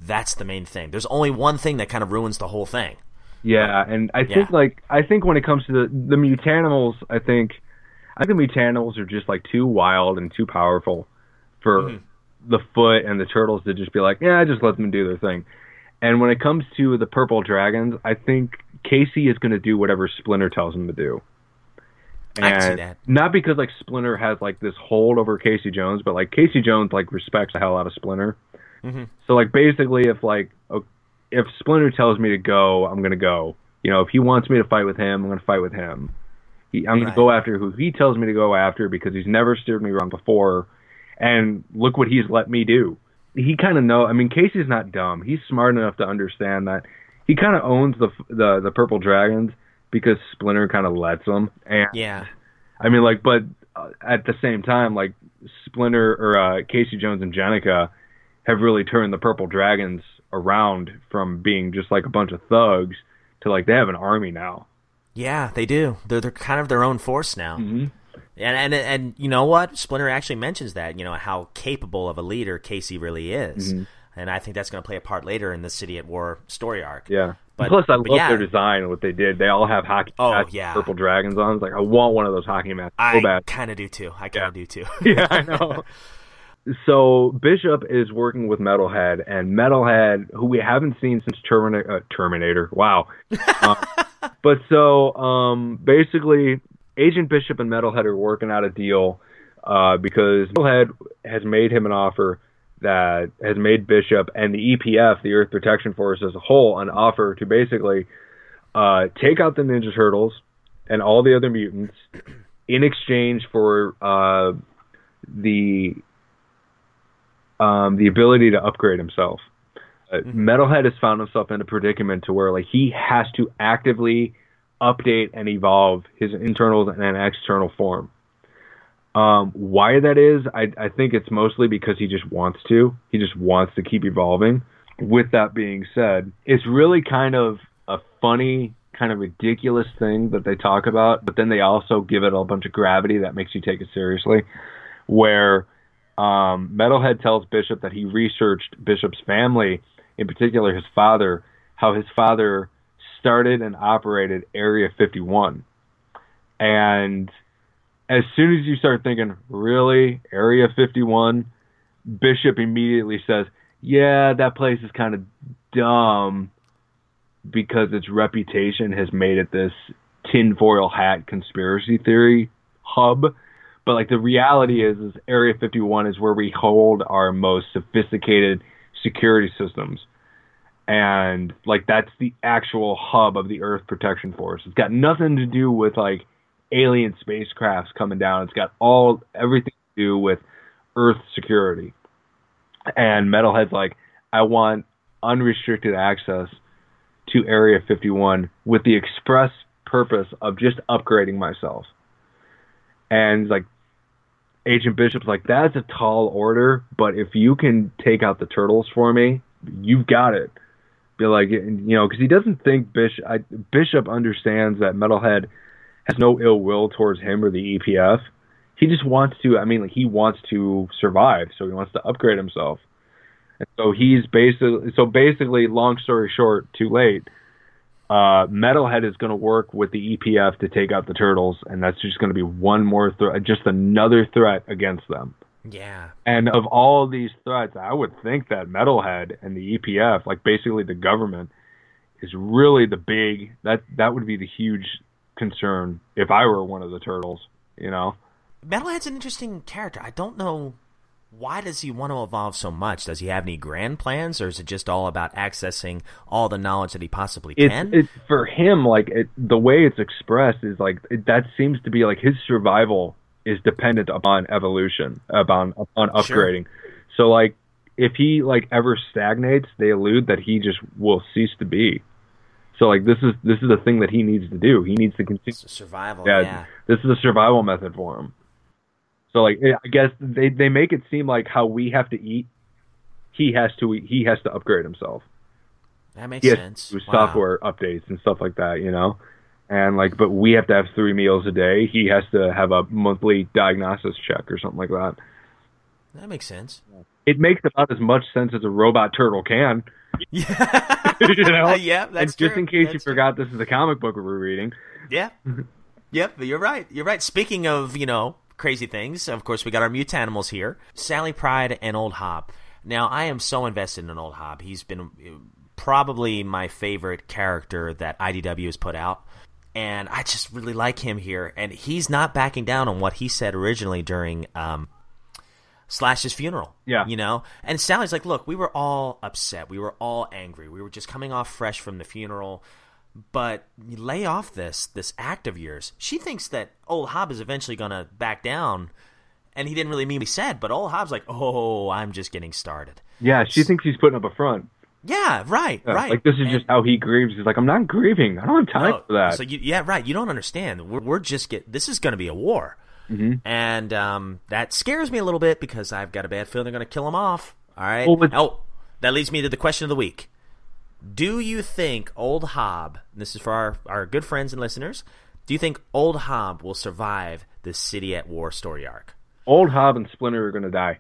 S2: that's the main thing. There's only one thing that kind of ruins the whole thing.
S1: Yeah, and I think
S2: Yeah.
S1: like I think when it comes to the the mutanimals, I think I think the mutanimals are just like too wild and too powerful for
S2: Mm-hmm.
S1: the foot and the turtles to just be like, yeah, just let them do their thing. And when it comes to the purple dragons, I think Casey is going to do whatever Splinter tells him to do.
S2: I see
S1: And
S2: that.
S1: Not because like Splinter has like this hold over Casey Jones, but like Casey Jones like respects the hell out of Splinter.
S2: Mm-hmm.
S1: So like basically, if like if Splinter tells me to go, I'm gonna go. You know, if he wants me to fight with him, I'm gonna fight with him. He, I'm
S2: Right.
S1: gonna go after who he tells me to go after because he's never steered me wrong before. And look what he's let me do. He kind of know. I mean, Casey's not dumb. He's smart enough to understand that he kind of owns the the the purple dragons because Splinter kind of lets him. And
S2: Yeah,
S1: I mean, like, but uh, at the same time, like Splinter or uh, Casey Jones and Jennika have really turned the Purple Dragons around from being just like a bunch of thugs to like they have an army now.
S2: yeah, they do. They're they're kind of their own force now. Mm-hmm. And and and you know what? Splinter actually mentions that you know how capable of a leader Casey really is,
S1: Mm-hmm.
S2: and I think that's going to play a part later in the City at War story arc.
S1: Yeah.
S2: But-
S1: Plus, I love
S2: yeah.
S1: their design and what they did. They all have hockey
S2: Oh,
S1: masks
S2: yeah.
S1: Purple Dragons on. It's like I want one of those hockey masks so
S2: I kind of do too. I kind of do too. <laughs>
S1: yeah, I know. <laughs> So Bishop is working with Metalhead, and Metalhead, who we haven't seen since Terminator. Uh, Terminator. Wow. Uh, <laughs> but so um, basically, Agent Bishop and Metalhead are working out a deal uh, because Metalhead has made him an offer that has made Bishop and the EPF, the Earth Protection Force as a whole, an offer to basically uh, take out the Ninja Turtles and all the other mutants in exchange for uh, the um, the ability to upgrade himself. Uh, Metalhead has found himself in a predicament to where like he has to actively update and evolve his internal and external form. Um, why that is, I, I think it's mostly because he just wants to. He just wants to keep evolving. With that being said, it's really kind of a funny, kind of ridiculous thing that they talk about, but then they also give it a bunch of gravity that makes you take it seriously. Where um, Metalhead tells Bishop that he researched Bishop's family, in particular his father, how his father started and operated Area 51. And as soon as you start thinking, really, Area 51, Bishop immediately says, yeah, that place is kind of dumb. because its reputation has made it this tinfoil hat conspiracy theory hub. But like the reality is, is Area 51 is where we hold our most sophisticated security systems, and like that's the actual hub of the Earth Protection Force. It's got nothing to do with like alien spacecrafts coming down. It's got all everything to do with Earth security. And Metalhead's like, I want unrestricted access to Area 51 with the express purpose of just upgrading myself. And like Agent Bishop's like, that's a tall order, but if you can take out the turtles for me, you've got it. Be like, you know, because he doesn't think Bishop. I, Bishop understands that Metalhead has no ill will towards him or the EPF. He just wants to. I mean, like, he wants to survive, so he wants to upgrade himself. And so he's basically. So basically, long story short, too late uh, Metalhead is going to work with the EPF to take out the turtles, and that's just going to be one more threat, just another threat against them.
S2: Yeah.
S1: And of all these threats, I would think that Metalhead and the EPF, like basically the government, is really the big that that would be the huge concern if I were one of the turtles. You know.
S2: Metalhead's an interesting character. I don't know why does he want to evolve so much? Does he have any grand plans, or is it just all about accessing all the knowledge that he possibly can?
S1: It's, it's for him, like it, the way it's expressed is like it, that seems to be like his survival is dependent upon evolution, upon upon upgrading. Sure. So like if he like ever stagnates, they allude that he just will cease to be. So like this is this is the thing that he needs to do. He needs to continue
S2: survival. Yeah, yeah,
S1: this is a survival method for him. So like eh, I guess they they make it seem like how we have to eat, he has to eat, he has to upgrade himself.
S2: That makes sense.
S1: Wow. Software updates and stuff like that, you know. And like, but we have to have three meals a day. He has to have a monthly diagnosis check or something like that.
S2: That makes sense.
S1: It makes about as much sense as a robot turtle can.
S2: Yeah, <laughs> you know. <laughs> yeah, that's
S1: and just in case
S2: that's
S1: you forgot, this is a comic book we're reading.
S2: Yeah. yep, you're right. You're right. Speaking of, you know, crazy things. Of course, we got our mutanimals here Sally Pride and Old Hob. Now, I am so invested in Old Hob. He's been uh, probably my favorite character that IDW has put out. And I just really like him here. And he's not backing down on what he said originally during um, Slash's funeral.
S1: Yeah.
S2: You know? And Sally's like, look, we were all upset. We were all angry. We were just coming off fresh from the funeral but lay off this this act of yours. She thinks that old Hob is eventually going to back down, and he didn't really mean what he said. But old Hob's like, "Oh, I'm just getting started."
S1: Yeah, she thinks he's putting up a front.
S2: Yeah, right, yeah, right.
S1: Like this is and, just how he grieves. He's like, I'm not grieving. I don't have time no, for that.
S2: So you, yeah, right. You don't understand. We're, we're just get. This is going to be a war,
S1: mm-hmm.
S2: and um, that scares me a little bit because I've got a bad feeling they're going to kill him off. All right. Well, oh, that leads me to the question of the week. Do you think Old Hob, this is for our, our good friends and listeners, do you think Old Hob will survive the City at War story arc?
S1: Old Hob and Splinter are going to die.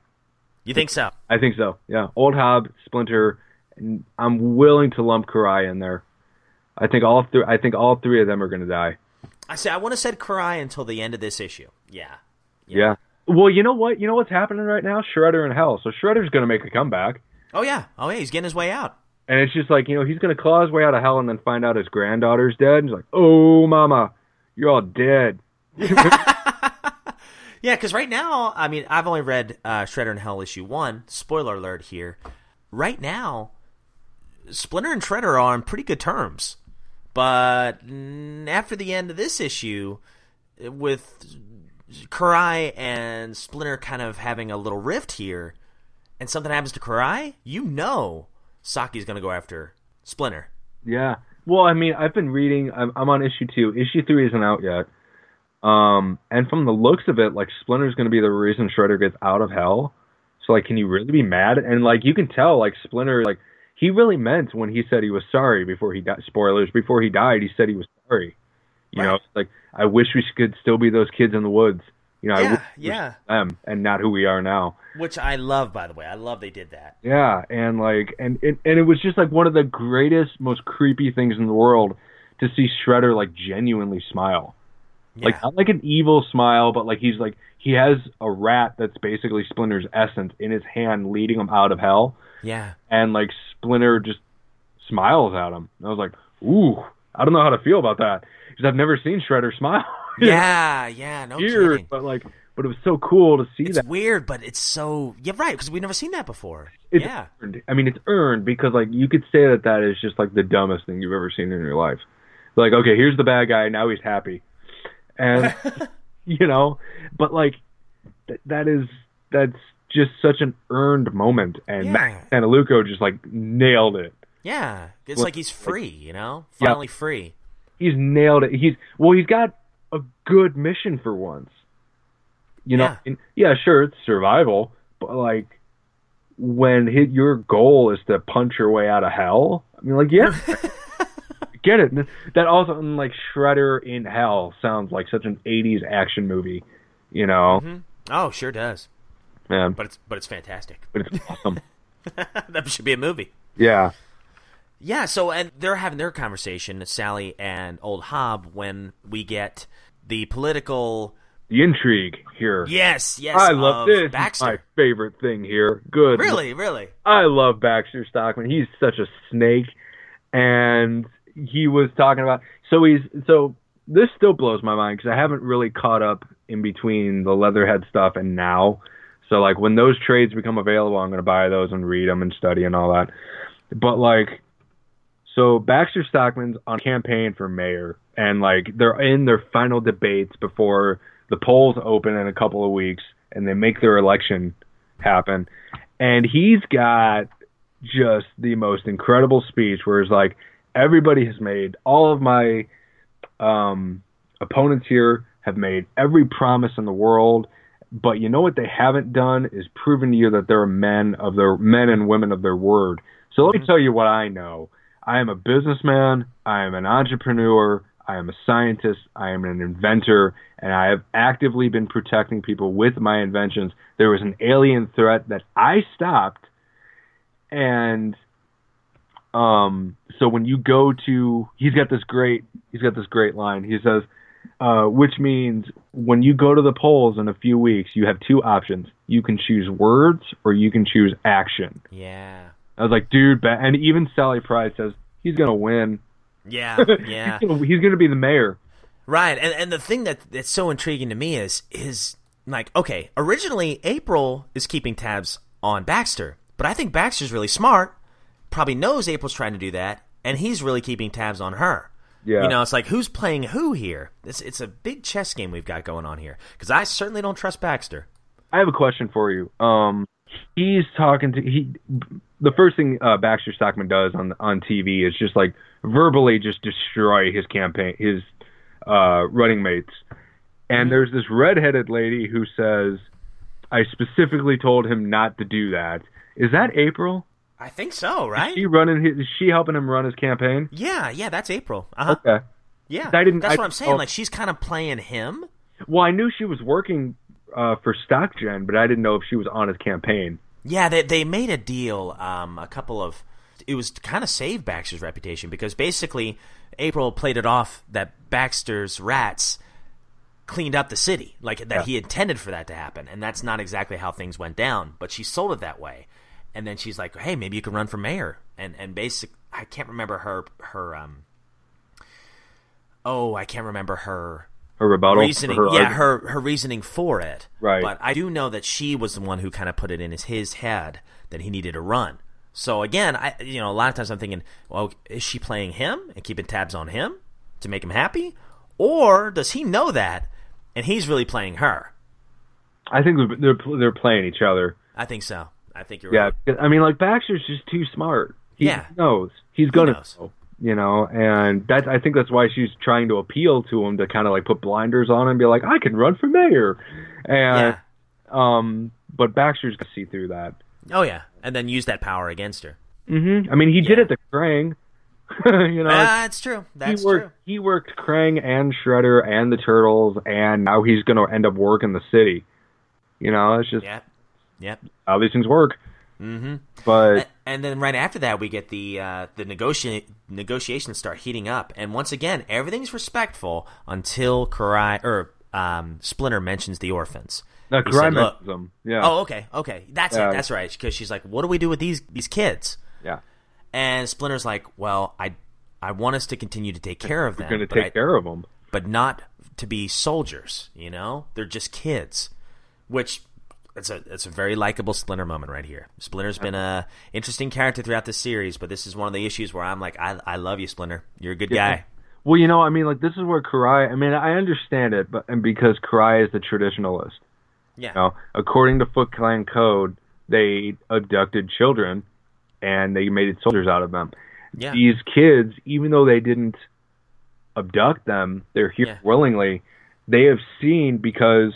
S2: You think so?
S1: I think so. Yeah, Old Hob, Splinter, and I'm willing to lump Karai in there. I think all three. I think all three of them are going to die.
S2: I say I want to set Karai until the end of this issue. Yeah.
S1: yeah. Yeah. Well, you know what? You know what's happening right now? Shredder in Hell. So Shredder's going to make a comeback.
S2: Oh yeah. Oh yeah. He's getting his way out.
S1: And it's just like, you know, he's going to claw his way out of hell and then find out his granddaughter's dead. And he's like, oh, mama, you're all dead. <laughs>
S2: yeah, because right now, I mean, I've only read uh, Shredder in Hell issue one. Spoiler alert here. Right now, Splinter and Shredder are on pretty good terms. But after the end of this issue, with Karai and Splinter kind of having a little rift here, and something happens to Karai, you know Saki's going to go after Splinter.
S1: Yeah. Well, I mean, I've been reading. I'm, I'm on issue two. Issue three isn't out yet. Um, and from the looks of it, like Splinter's going to be the reason Shredder gets out of hell. So, like, can you really be mad? And like, you can tell, like, Splinter, like, he really meant when he said he was sorry before he got spoilers before he died. He said he was sorry. You right. know, like I wish we could still be those kids in the woods. You know,
S2: yeah, yeah,
S1: them and not who we are now.
S2: Which I love, by the way. I love they did that.
S1: Yeah, and like, and and, and it was just like one of the greatest, most creepy things in the world to see Shredder like genuinely smile. Yeah. Like not like an evil smile, but like he's like he has a rat that's basically Splinter's essence in his hand, leading him out of hell.
S2: Yeah,
S1: and like Splinter just smiles at him. And I was like, ooh, I don't know how to feel about that because I've never seen Shredder smile. <laughs>
S2: Yeah, yeah, no
S1: Weird,
S2: kidding.
S1: but like, but it was so cool to see
S2: It's
S1: that.
S2: weird, but it's so yeah, right? Because we've never seen that before.
S1: It's
S2: yeah,
S1: earned. I mean, it's earned because like you could say that that is just like the dumbest thing you've ever seen in your life. Like, okay, here's the bad guy. Now he's happy, and <laughs> you know, but like th- that is that's just such an earned moment, and
S2: Yeah.
S1: Max Santolouco just like nailed it.
S2: yeah. It's
S1: Well,
S2: like he's free, you know,
S1: Yeah.
S2: finally free.
S1: He's nailed it. He's well, he's got a good mission for once. You know,
S2: Yeah.
S1: and, yeah, sure, it's survival, but like when hit your goal is to punch your way out of hell. I mean, like, yeah, <laughs> get it. That also like Shredder in Hell sounds like such an '80s action movie. You know, mm-hmm.
S2: Oh, sure does.
S1: man,
S2: But it's but it's fantastic.
S1: but it's awesome. <laughs>
S2: that should be a movie.
S1: yeah,
S2: Yeah, so and they're having their conversation, Sally and Old Hob, when we get the political.
S1: the intrigue here.
S2: Yes, yes.
S1: I love this.
S2: Baxter.
S1: my favorite thing here. Good.
S2: Really, really.
S1: I love Baxter Stockman. He's such a snake, and he was talking about. So he's so this still blows my mind because I haven't really caught up in between the Leatherhead stuff and now. So like when those trades become available, I'm gonna buy those and read them and study and all that. But like, so Baxter Stockman's on campaign for mayor, and like they're in their final debates before the polls open in a couple of weeks, and they make their election happen. And he's got just the most incredible speech where it's like everybody has made all of my um opponents here have made every promise in the world but you know what they haven't done is proven to you that they're men of their men and women of their word. So let me tell you what i know i am a businessman. I am an entrepreneur. I am a scientist. I am an inventor. And i have actively been protecting people with my inventions. There was an alien threat that i stopped. And um so when you go to he's got this great he's got this great line. He says uh which means when you go to the polls in a few weeks you have two options. You can choose words or you can choose action.
S2: Yeah,
S1: i was like dude and even sally pride says he's gonna win
S2: yeah, <laughs> yeah.
S1: he's, gonna, he's gonna be the mayor
S2: Right, and and the thing that that's so intriguing to me is is like okay, originally April is keeping tabs on Baxter, but I think Baxter's really smart, probably knows April's trying to do that, and he's really keeping tabs on her.
S1: Yeah.
S2: You know, it's like who's playing who here? It's it's a big chess game we've got going on here because I certainly don't trust Baxter.
S1: I have a question for you. Um, he's talking to he. The first thing uh, Baxter Stockman does on on TV is just like verbally just destroy his campaign, his uh, running mates. And there's this redheaded lady who says, "I specifically told him not to do that." Is that April?
S2: I think so, right?
S1: Is she running? His, is she helping him run his campaign?
S2: yeah, yeah, that's April. Uh-huh.
S1: Okay.
S2: Yeah,
S1: I didn't-
S2: That's
S1: I
S2: what I'm saying.
S1: know-
S2: Like she's kind of playing him.
S1: Well, I knew she was working uh, for StockGen, but I didn't know if she was on his campaign.
S2: Yeah, they they made a deal. Um, a couple of it was to kind of save Baxter's reputation because basically April played it off that Baxter's rats cleaned up the city, like that he intended for that to happen, and that's not exactly how things went down. But she sold it that way, and then she's like, "Hey, maybe you can run for mayor." And and basic, I can't remember her her um. Oh, I can't remember her
S1: Her rebuttal.
S2: reasoning.
S1: her
S2: yeah,
S1: argument.
S2: her her reasoning for it.
S1: Right.
S2: But I do know that she was the one who kind of put it in his, his head that he needed to run. So again, I you know a lot of times I'm thinking, well, is she playing him and keeping tabs on him to make him happy, or does he know that and he's really playing her?
S1: I think they're they're playing each other.
S2: I think so. I think you're
S1: Yeah,
S2: right.
S1: I mean, like Baxter's just too smart. He
S2: Yeah.
S1: knows he's gonna
S2: knows.
S1: know, you know, and that I think that's why she's trying to appeal to him to kind of like put blinders on him and be like, I can run for mayor, and
S2: Yeah.
S1: um, but Baxter's gonna see through that.
S2: Oh yeah, and then use that power against her.
S1: hmm I mean, he did it to Krang. <laughs> you know,
S2: Ah, that's true. That's
S1: he worked
S2: true.
S1: he worked Krang and Shredder and the Turtles, and now he's gonna end up working the city. You know, it's just
S2: Yep. Yep.
S1: how these things work. Mm-hmm. But
S2: A- and then right after that, we get the uh, the negotiate negotiations start heating up, and once again, everything's respectful until Karai or um, Splinter mentions the orphans.
S1: no,
S2: He
S1: Karai mentions them. Yeah.
S2: Oh, okay, okay, that's
S1: Yeah.
S2: it. That's right. Because she's like, "What do we do with these these kids?"
S1: yeah.
S2: And Splinter's like, "Well, I I want us to continue to take care of
S1: We're
S2: them.
S1: going to take
S2: I-
S1: care of them.
S2: but not to be soldiers. You know, they're just kids. Which it's a it's a very likable Splinter moment right here. Splinter's been a interesting character throughout this series, but this is one of the issues where I'm like, I I love you, Splinter. You're a good guy.
S1: Well, you know, I mean, like this is where Karai. I mean, I understand it, but and because Karai is the traditionalist.
S2: Yeah.
S1: You know, according to Foot Clan code, they abducted children, and they made soldiers out of them.
S2: Yeah.
S1: These kids, even though they didn't abduct them, they're here
S2: Yeah.
S1: willingly. They have seen because,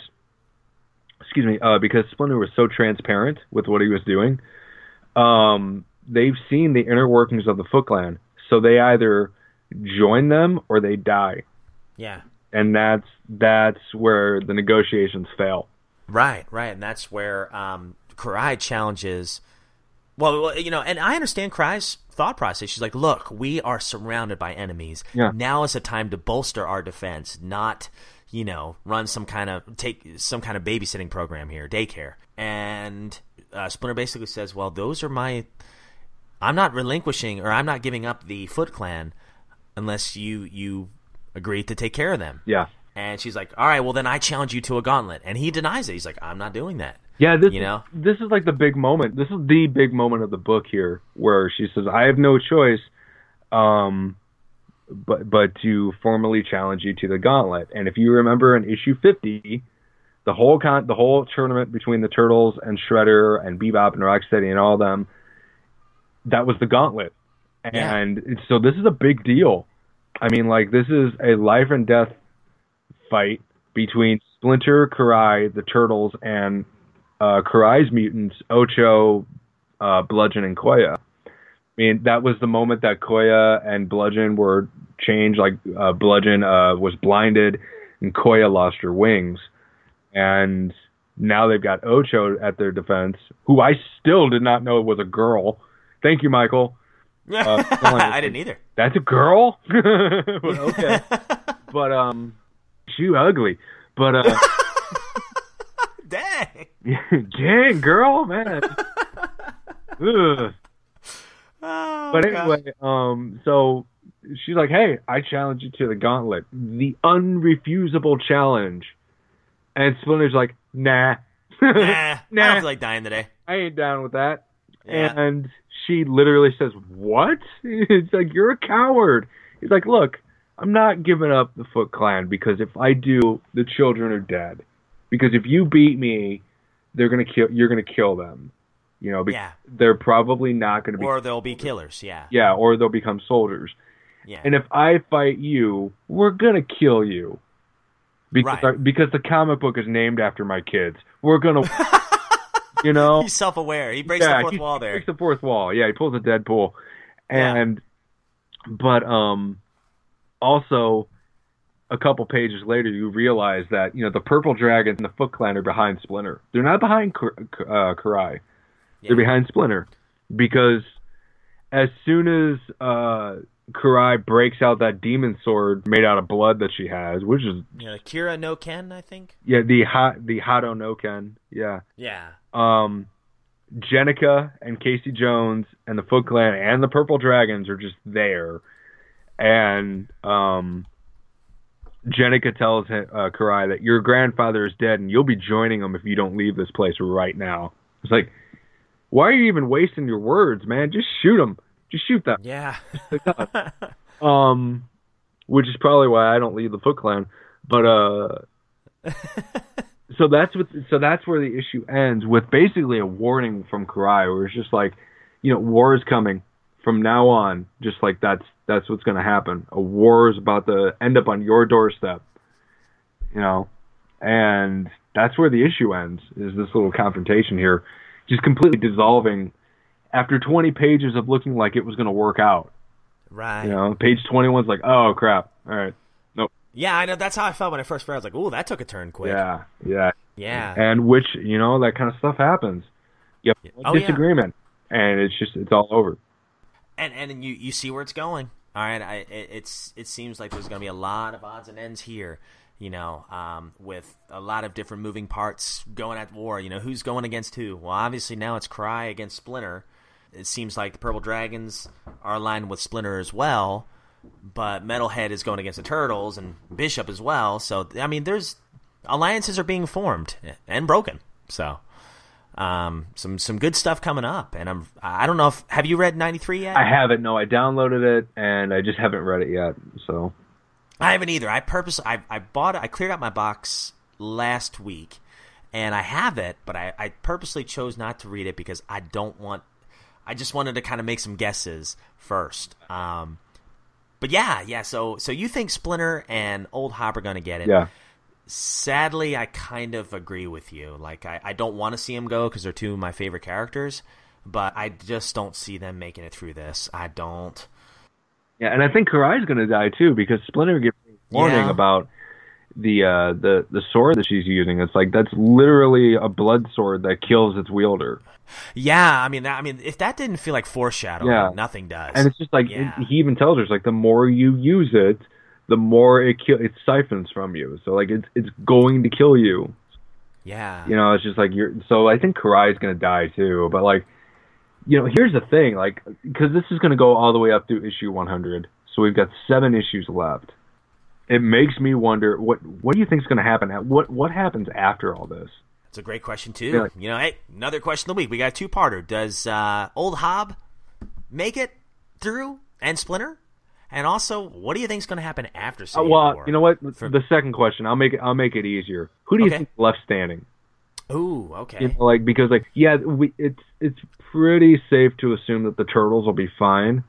S1: excuse me, uh, because Splinter was so transparent with what he was doing. Um, they've seen the inner workings of the Foot Clan, so they either join them or they die,
S2: Yeah.
S1: and that's that's where the negotiations fail.
S2: Right, right, and that's where um, Karai challenges. Well, you know, and I understand Karai's thought process. She's like, "Look, we are surrounded by enemies.
S1: Yeah.
S2: Now is the time to bolster our defense, not, you know, run some kind of take some kind of babysitting program here, daycare." And uh, Splinter basically says, "Well, those are my. I'm not relinquishing, or I'm not giving up the Foot Clan, unless you you agree to take care of them."
S1: Yeah,
S2: And she's like, "All right, well then I challenge you to a gauntlet." And he denies it. He's like, "I'm not doing that."
S1: yeah. This
S2: You know?
S1: this is like the big moment. This is the big moment of the book here, where she says, "I have no choice." Um, but but to formally challenge you to the gauntlet. And if you remember in issue fifty, the whole con the whole tournament between the Turtles and Shredder and Bebop and Rocksteady and all them, that was the gauntlet. And it's, so this is a big deal. I mean, like this is a life and death fight between Splinter, Karai, the Turtles, and uh, Karai's mutants, Ocho, uh, Bludgeon, and Koya. I mean, that was the moment that Koya and Bludgeon were changed. Like uh, Bludgeon uh, was blinded, and Koya lost her wings, and now they've got Ocho at their defense, who I still did not know was a girl. Thank you, Michael. <laughs> Uh,
S2: I didn't either.
S1: That's a girl. <laughs> But <laughs> okay, but um, she ugly. But uh,
S2: Dang.
S1: dang girl, man. Ugh. But anyway, um, so she's like, "Hey, I challenge you to the gauntlet, the unrefusable challenge." And Splinter's like, "Nah, <laughs>
S2: nah, I
S1: Nah.
S2: don't feel like dying today.
S1: I ain't down with that."
S2: Yeah.
S1: And she literally says, "What?" <laughs> It's like you're a coward. He's like, "Look, I'm not giving up the Foot Clan because if I do, the children are dead. Because if you beat me, they're gonna kill. You're gonna kill them. You know, because
S2: Yeah.
S1: they're probably not gonna be.
S2: Or they'll be killers. Yeah.
S1: yeah, or they'll become soldiers.
S2: Yeah.
S1: And if I fight you, we're gonna kill you. Because
S2: Right.
S1: because the comic book is named after my kids. We're gonna, <laughs> you know.
S2: He's self-aware. He breaks
S1: yeah,
S2: the fourth
S1: he
S2: wall there.
S1: He breaks the fourth wall. Yeah, he pulls a Deadpool,
S2: Yeah.
S1: and but um, also a couple pages later, you realize that you know the Purple Dragon and the Foot Clan are behind Splinter. They're not behind Kar- uh, Karai.
S2: Yeah.
S1: They're behind Splinter because as soon as uh, Karai breaks out that demon sword made out of blood that she has, which is
S2: Yeah, Kira no Ken, I think.
S1: yeah the hot the Hado no Ken, yeah.
S2: Yeah.
S1: Um, Jennika and Casey Jones and the Foot Clan and the Purple Dragons are just there, and um, Jennika tells uh, Karai that your grandfather is dead and you'll be joining him if you don't leave this place right now. It's like, why are you even wasting your words, man? Just shoot him. Just shoot them.
S2: Yeah. <laughs>
S1: Um, which is probably why I don't lead the Foot Clan. But uh, <laughs> so that's what. So that's where the issue ends with basically a warning from Karai, where it's just like, you know, war is coming from now on. Just like that's that's what's going to happen. A war is about to end up on your doorstep. You know, and that's where the issue ends. Is this little confrontation here, just completely dissolving after 20 pages of looking like it was going to work out.
S2: right.
S1: You know, page 21's like, oh crap. All right. Nope.
S2: Yeah, I know. That's how I felt when I first read. it. I was like, "Ooh, that took a turn quick."
S1: Yeah. Yeah.
S2: Yeah.
S1: And which, you know, that kind of stuff happens. You have
S2: Oh, yeah.
S1: disagreement, and it's just it's all over.
S2: and and you you see where it's going. All right, I, it, it's it seems like there's going to be a lot of odds and ends here. You know, um, with a lot of different moving parts going at war. You know, who's going against who? Well, obviously now it's Karai against Splinter. It seems like the Purple Dragons are aligned with Splinter as well. but Metalhead is going against the Turtles and Bishop as well. So I mean, there's alliances are being formed and broken. So um, some some good stuff coming up, and I'm I don't know if have you read '93 yet?
S1: I haven't. No, I downloaded it and I just haven't read it yet. So
S2: I haven't either. I purpose I I bought it. I cleared out my box last week, and I have it, but I, I purposely chose not to read it because I don't want. I just wanted to kind of make some guesses first. Um, but yeah, yeah. So so you think Splinter and Old Hob are going to get it?
S1: yeah,
S2: Sadly, I kind of agree with you. Like I, I don't want to see them go because they're two of my favorite characters, but I just don't see them making it through this. I don't.
S1: Yeah, and I think Karai's going to die too because Splinter gives warning
S2: Yeah.
S1: about the uh the the sword that she's using. It's like that's literally a blood sword that kills its wielder.
S2: Yeah, I mean, that, I mean, if that didn't feel like foreshadowing,
S1: Yeah.
S2: nothing does.
S1: and it's just like
S2: Yeah.
S1: he even tells her it's like the more you use it the more it kill it siphons from you so like it's it's going to kill you
S2: yeah,
S1: you know it's just like you're so i think Karai's going to die too but like you know here's the thing like because this is going to go all the way up through issue 100 so we've got seven issues left it makes me wonder what what do you think is going to happen what what happens after all this
S2: It's a great question too.
S1: Yeah.
S2: You know, hey, another question of the week. We got a two-parter. Does uh, Old Hob make it through and Splinter? And also, what do you think is going to happen after
S1: uh, well
S2: War?
S1: you know what
S2: For-
S1: the second question i'll make it i'll make it easier who do you
S2: Okay.
S1: think left standing
S2: Ooh, okay.
S1: You know, like because like yeah, we it's it's pretty safe to assume that the turtles will be fine.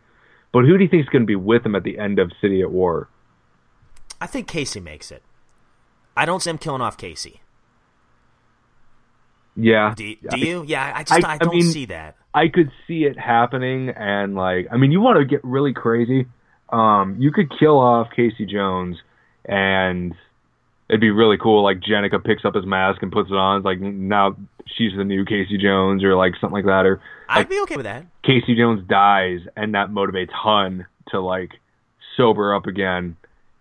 S1: But who do you think is going to be with them at the end of City at War?
S2: I think Casey makes it. I don't see him killing off Casey.
S1: Yeah,
S2: Do, do you? Yeah, I just
S1: I-
S2: I,
S1: I
S2: don't
S1: mean-
S2: see that.
S1: I could see it happening, and like I mean, you want to get really crazy. Um, you could kill off Casey Jones, and it'd be really cool. Like Jennika picks up his mask and puts it on. It's like now she's the new Casey Jones, or like something like that, or
S2: I'd be okay with that.
S1: Casey Jones dies, and that motivates Hun to like sober up again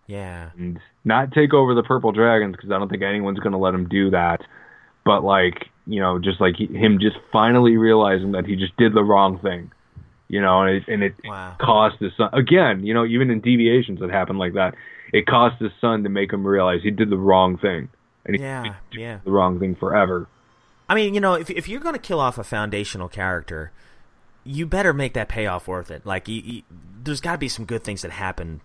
S2: Yeah.
S1: and not take over the Purple Dragons because I don't think anyone's going to let him do that. But like you know, just like he, him just finally realizing that he just did the wrong thing, you know, and it, and it
S2: Wow.
S1: cost his son uh, again. You know, even in deviations that happen like that, it cost his son to make him realize he did the wrong thing, and he
S2: Yeah,
S1: did
S2: yeah.
S1: the wrong thing forever.
S2: I mean, you know, if if you're going to kill off a foundational character, you better make that payoff worth it. Like, you, you, there's got to be some good things that happen,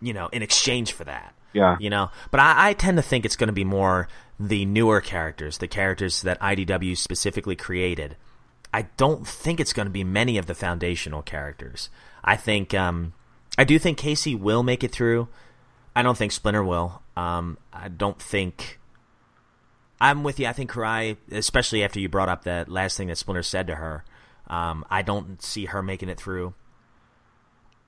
S2: you know, in exchange for that.
S1: Yeah.
S2: You know, but I, I tend to think it's going to be more the newer characters, the characters that IDW specifically created. I don't think it's going to be many of the foundational characters. I think, um, I do think Casey will make it through. I don't think Splinter will. Um, I don't think. I'm with you. I think Karai, especially after you brought up that last thing that Splinter said to her, um, I don't see her making it through.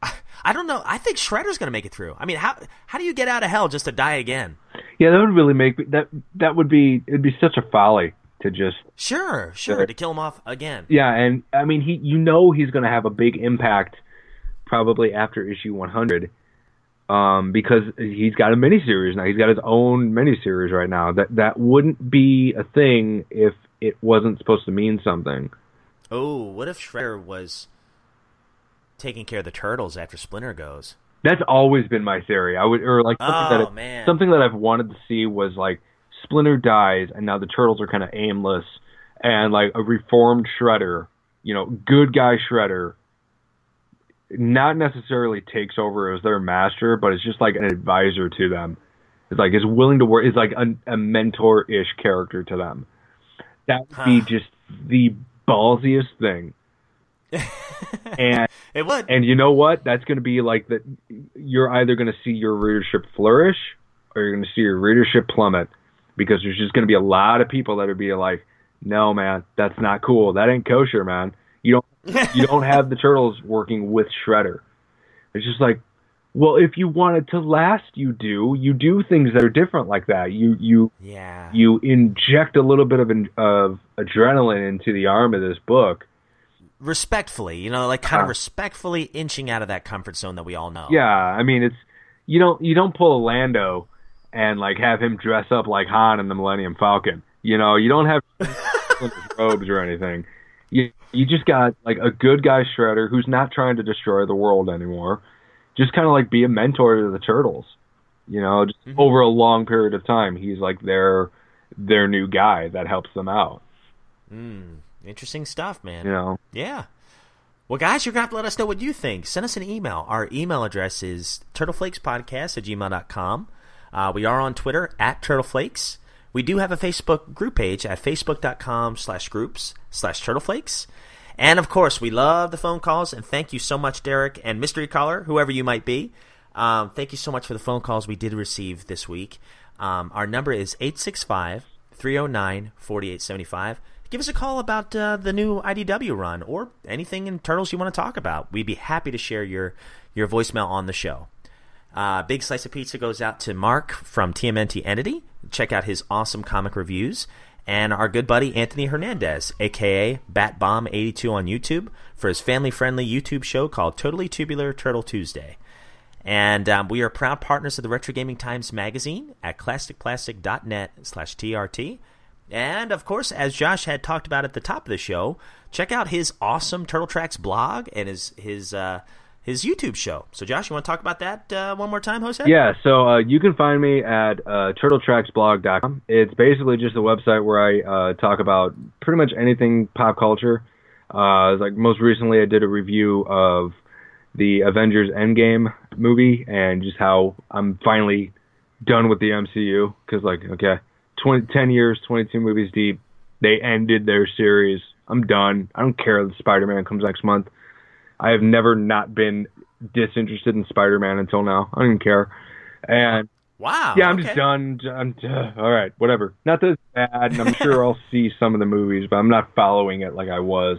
S2: I, I don't know. I think Shredder's going to make it through. I mean, how how do you get out of hell just to die again?
S1: Yeah, that would really make that that would be it'd be such a folly to just
S2: Sure, sure, to kill him off again.
S1: Yeah, and I mean, he you know he's going to have a big impact probably after issue 100 um, because he's got a miniseries now. He's got his own miniseries right now. That that wouldn't be a thing if it wasn't supposed to mean something.
S2: Oh, what if Shredder was taking care of the turtles after Splinter goes?
S1: That's always been my theory. I would or like something
S2: Oh,
S1: that
S2: man.
S1: something that I've wanted to see was like Splinter dies and now the turtles are kind of aimless and like a reformed Shredder, you know, good guy Shredder not necessarily takes over as their master, but it's just like an advisor to them. It's like is willing to work. Is like a, a mentor ish character to them. That would be just the ballsiest thing. <laughs> and
S2: It would.
S1: and you know what? That's going to be like that. You're either going to see your readership flourish, or you're going to see your readership plummet, because there's just going to be a lot of people that are be like, "No, man, that's not cool. That ain't kosher, man. You don't have the turtles working with Shredder." It's just like, well, if you want it to last, you do. You do things that are different like that. You you
S2: yeah.
S1: you inject a little bit of of adrenaline into the arm of this book.
S2: respectfully, you know, like kind of
S1: Uh.
S2: respectfully inching out of that comfort zone that we all know.
S1: Yeah, I mean it's you don't you don't pull a Lando and like have him dress up like Han in the Millennium Falcon. You know, you don't have <laughs> robes or anything. You you just got like a good guy Shredder who's not trying to destroy the world anymore. just kind of like be a mentor to the turtles. You know, just
S2: Mm-hmm.
S1: over a long period of time, he's like their their new guy that helps them out.
S2: Mm, Interesting stuff, man.
S1: You know,
S2: Yeah. Well, guys, you're going to have to let us know what you think. Send us an email. Our email address is turtleflakespodcast at gmail.com. Uh, we are on Twitter at turtleflakes. We do have a Facebook group page at facebook.com slash groups slash turtleflakes. And, of course, we love the phone calls. And thank you so much, Derek and Mystery Caller, whoever you might be. Um, thank you so much for the phone calls we did receive this week. Um, our number is 865 309 4875. Give us a call about uh, the new IDW run or anything in Turtles you want to talk about. We'd be happy to share your, your voicemail on the show. Uh, big slice of pizza goes out to Mark from TMNT Entity. Check out his awesome comic reviews. And our good buddy Anthony Hernandez, aka BatBomb82 on YouTube, for his family friendly YouTube show called Totally Tubular Turtle Tuesday. And um, we are proud partners of the Retro Gaming Times magazine at classicplastic.net slash TRT. And of course, as Josh had talked about at the top of the show, check out his awesome Turtle Tracks blog and his his uh, his YouTube show. So, Josh, you want to talk about that uh, one more time, Jose?
S1: Yeah, so uh, you can find me at uh, turtletracksblog.com. It's basically just a website where I uh, talk about pretty much anything pop culture. Uh, like most recently, I did a review of the Avengers Endgame movie and just how I'm finally done with the MCU because, like, okay, 20, 10 years, 22 movies deep, they ended their series. I'm done. I don't care if Spider-Man comes next month. I have never not been disinterested in Spider-Man until now. I don't even care. And
S2: Wow.
S1: yeah, I'm
S2: okay.
S1: just done. I'm uh, all right, whatever. Not that it's bad, and I'm <laughs> sure I'll see some of the movies, but I'm not following it like I was.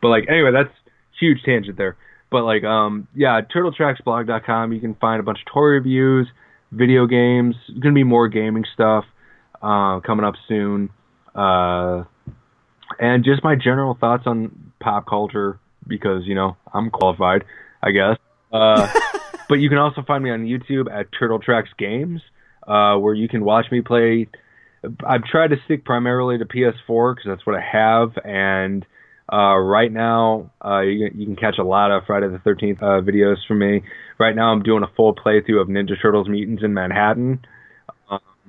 S1: But like anyway, that's huge tangent there. But like um yeah, turtletracksblog.com. You can find a bunch of toy reviews, video games. There's gonna be more gaming stuff uh, coming up soon. Uh, and just my general thoughts on pop culture because you know I'm qualified, I guess. Uh, <laughs> but you can also find me on YouTube at Turtle Tracks Games, uh, where you can watch me play. I've tried to stick primarily to PS4 because that's what I have, and uh, right now uh, you, you can catch a lot of Friday the 13th uh, videos from me. Right now I'm doing a full playthrough of Ninja Turtles Mutants in Manhattan.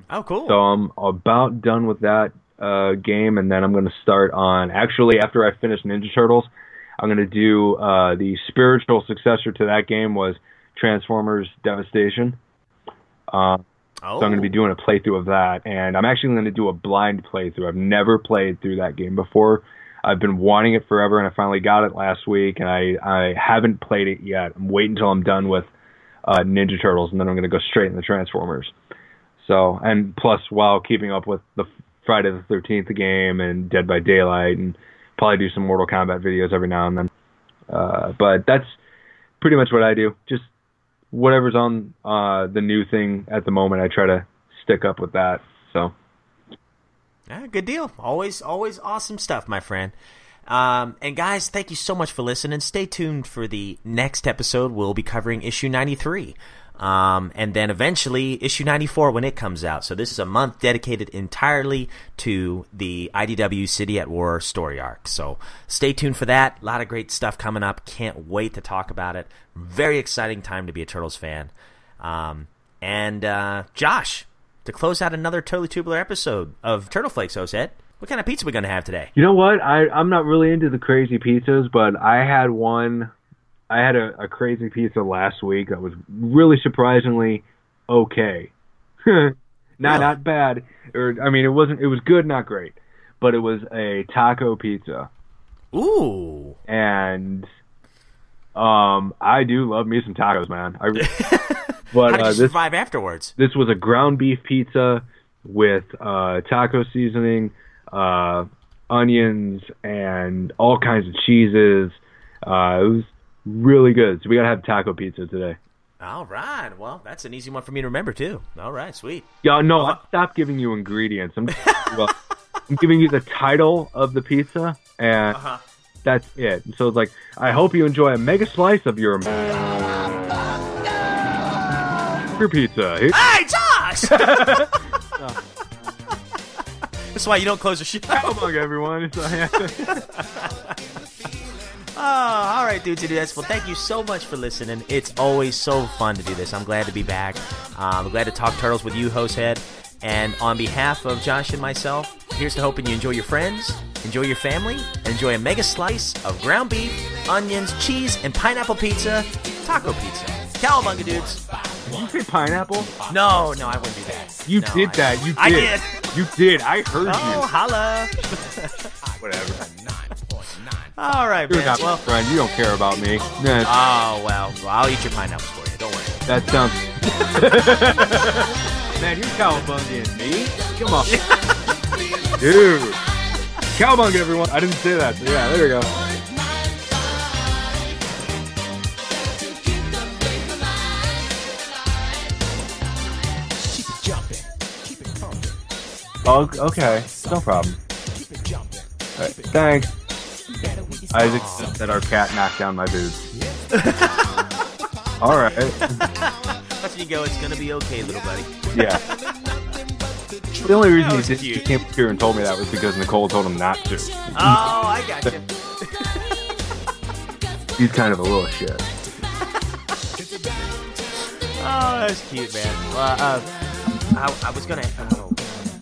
S2: Oh, cool.
S1: So I'm about done with that uh, game, and then I'm going to start on. Actually, after I finish Ninja Turtles, I'm going to do uh, the spiritual successor to that game was Transformers Devastation. Uh,
S2: oh.
S1: so I'm going to be doing a playthrough of that, and I'm actually going to do a blind playthrough. I've never played through that game before. I've been wanting it forever, and I finally got it last week, and I I haven't played it yet. I'm waiting until I'm done with uh, Ninja Turtles, and then I'm going to go straight into Transformers. So, and plus, while keeping up with the Friday the 13th game and Dead by Daylight, and probably do some Mortal Kombat videos every now and then. Uh, but that's pretty much what I do. Just whatever's on uh, the new thing at the moment, I try to stick up with that. So,
S2: Ah, good deal. Always, always awesome stuff, my friend. Um, and guys, thank you so much for listening. Stay tuned for the next episode. We'll be covering issue 93. Um, and then eventually issue 94 when it comes out. So this is a month dedicated entirely to the IDW City at War story arc. So stay tuned for that. A lot of great stuff coming up. Can't wait to talk about it. Very exciting time to be a Turtles fan. Um, and, uh, Josh, to close out another totally tubular episode of Turtle Flakes, Osed, what kind of pizza we going to have today?
S1: you know what? I I'm not really into the crazy pizzas, but I had one. I had a, a crazy pizza last week that was really surprisingly okay. <laughs> not
S2: Really?
S1: not bad, or I mean, it wasn't. It was good, not great, but it was a taco pizza,
S2: Ooh.
S1: and um, I do love me some tacos, man. I, <laughs> but
S2: How did
S1: uh,
S2: you
S1: this
S2: survive afterwards?
S1: this was a ground beef pizza with uh, taco seasoning, uh, onions, and all kinds of cheeses. Uh, it was really good. So we gotta have taco pizza today.
S2: All right. Well, that's an easy one for me to remember too. All right, sweet.
S1: Yeah, no, I stopped giving you ingredients. I'm, <laughs> well, I'm giving you the title of the pizza, and
S2: Uh-huh.
S1: that's it. So it's like, I hope you enjoy a mega slice of your your pizza.
S2: Hey, Josh! <laughs> That's why you don't close the show.
S1: Come on, everyone. <laughs>
S2: Oh, all right, dudes and dudettes. Well, thank you so much for listening. It's always so fun to do this. I'm glad to be back. Um, I'm glad to talk turtles with you, Hosthead. And on behalf of Josh and myself, here's to hoping you enjoy your friends, enjoy your family, and enjoy a mega slice of ground beef, onions, cheese, and pineapple pizza, taco pizza. Cowabunga, dudes.
S1: Did you say pineapple?
S2: No, no, I wouldn't do that.
S1: You
S2: No,
S1: did
S2: I-
S1: that. You did.
S2: I did.
S1: You did. I heard you.
S2: Oh, holla. <laughs>
S1: Whatever. <laughs>
S2: All right,
S1: You're
S2: man.
S1: not my
S2: Well,
S1: friend. You don't care about me. Nah,
S2: oh well. well, I'll eat your pineapples for you. Don't worry.
S1: that sounds. <laughs> Man, you're cowabunga me. Come on, <laughs> dude. Cowabunga, everyone. I didn't say that. So yeah, there we go. Oh, okay. No problem. All right, thanks. Isaac said our cat knocked down my boots. <laughs> All right.
S2: Let you go. It's gonna be okay, little buddy.
S1: Yeah. The only reason he, did, he came up here and told me that was because Nicole told him not to.
S2: Oh, I got you. <laughs>
S1: He's kind of a little shit.
S2: Oh, that's cute, man. Well, uh, I, I was gonna, oh,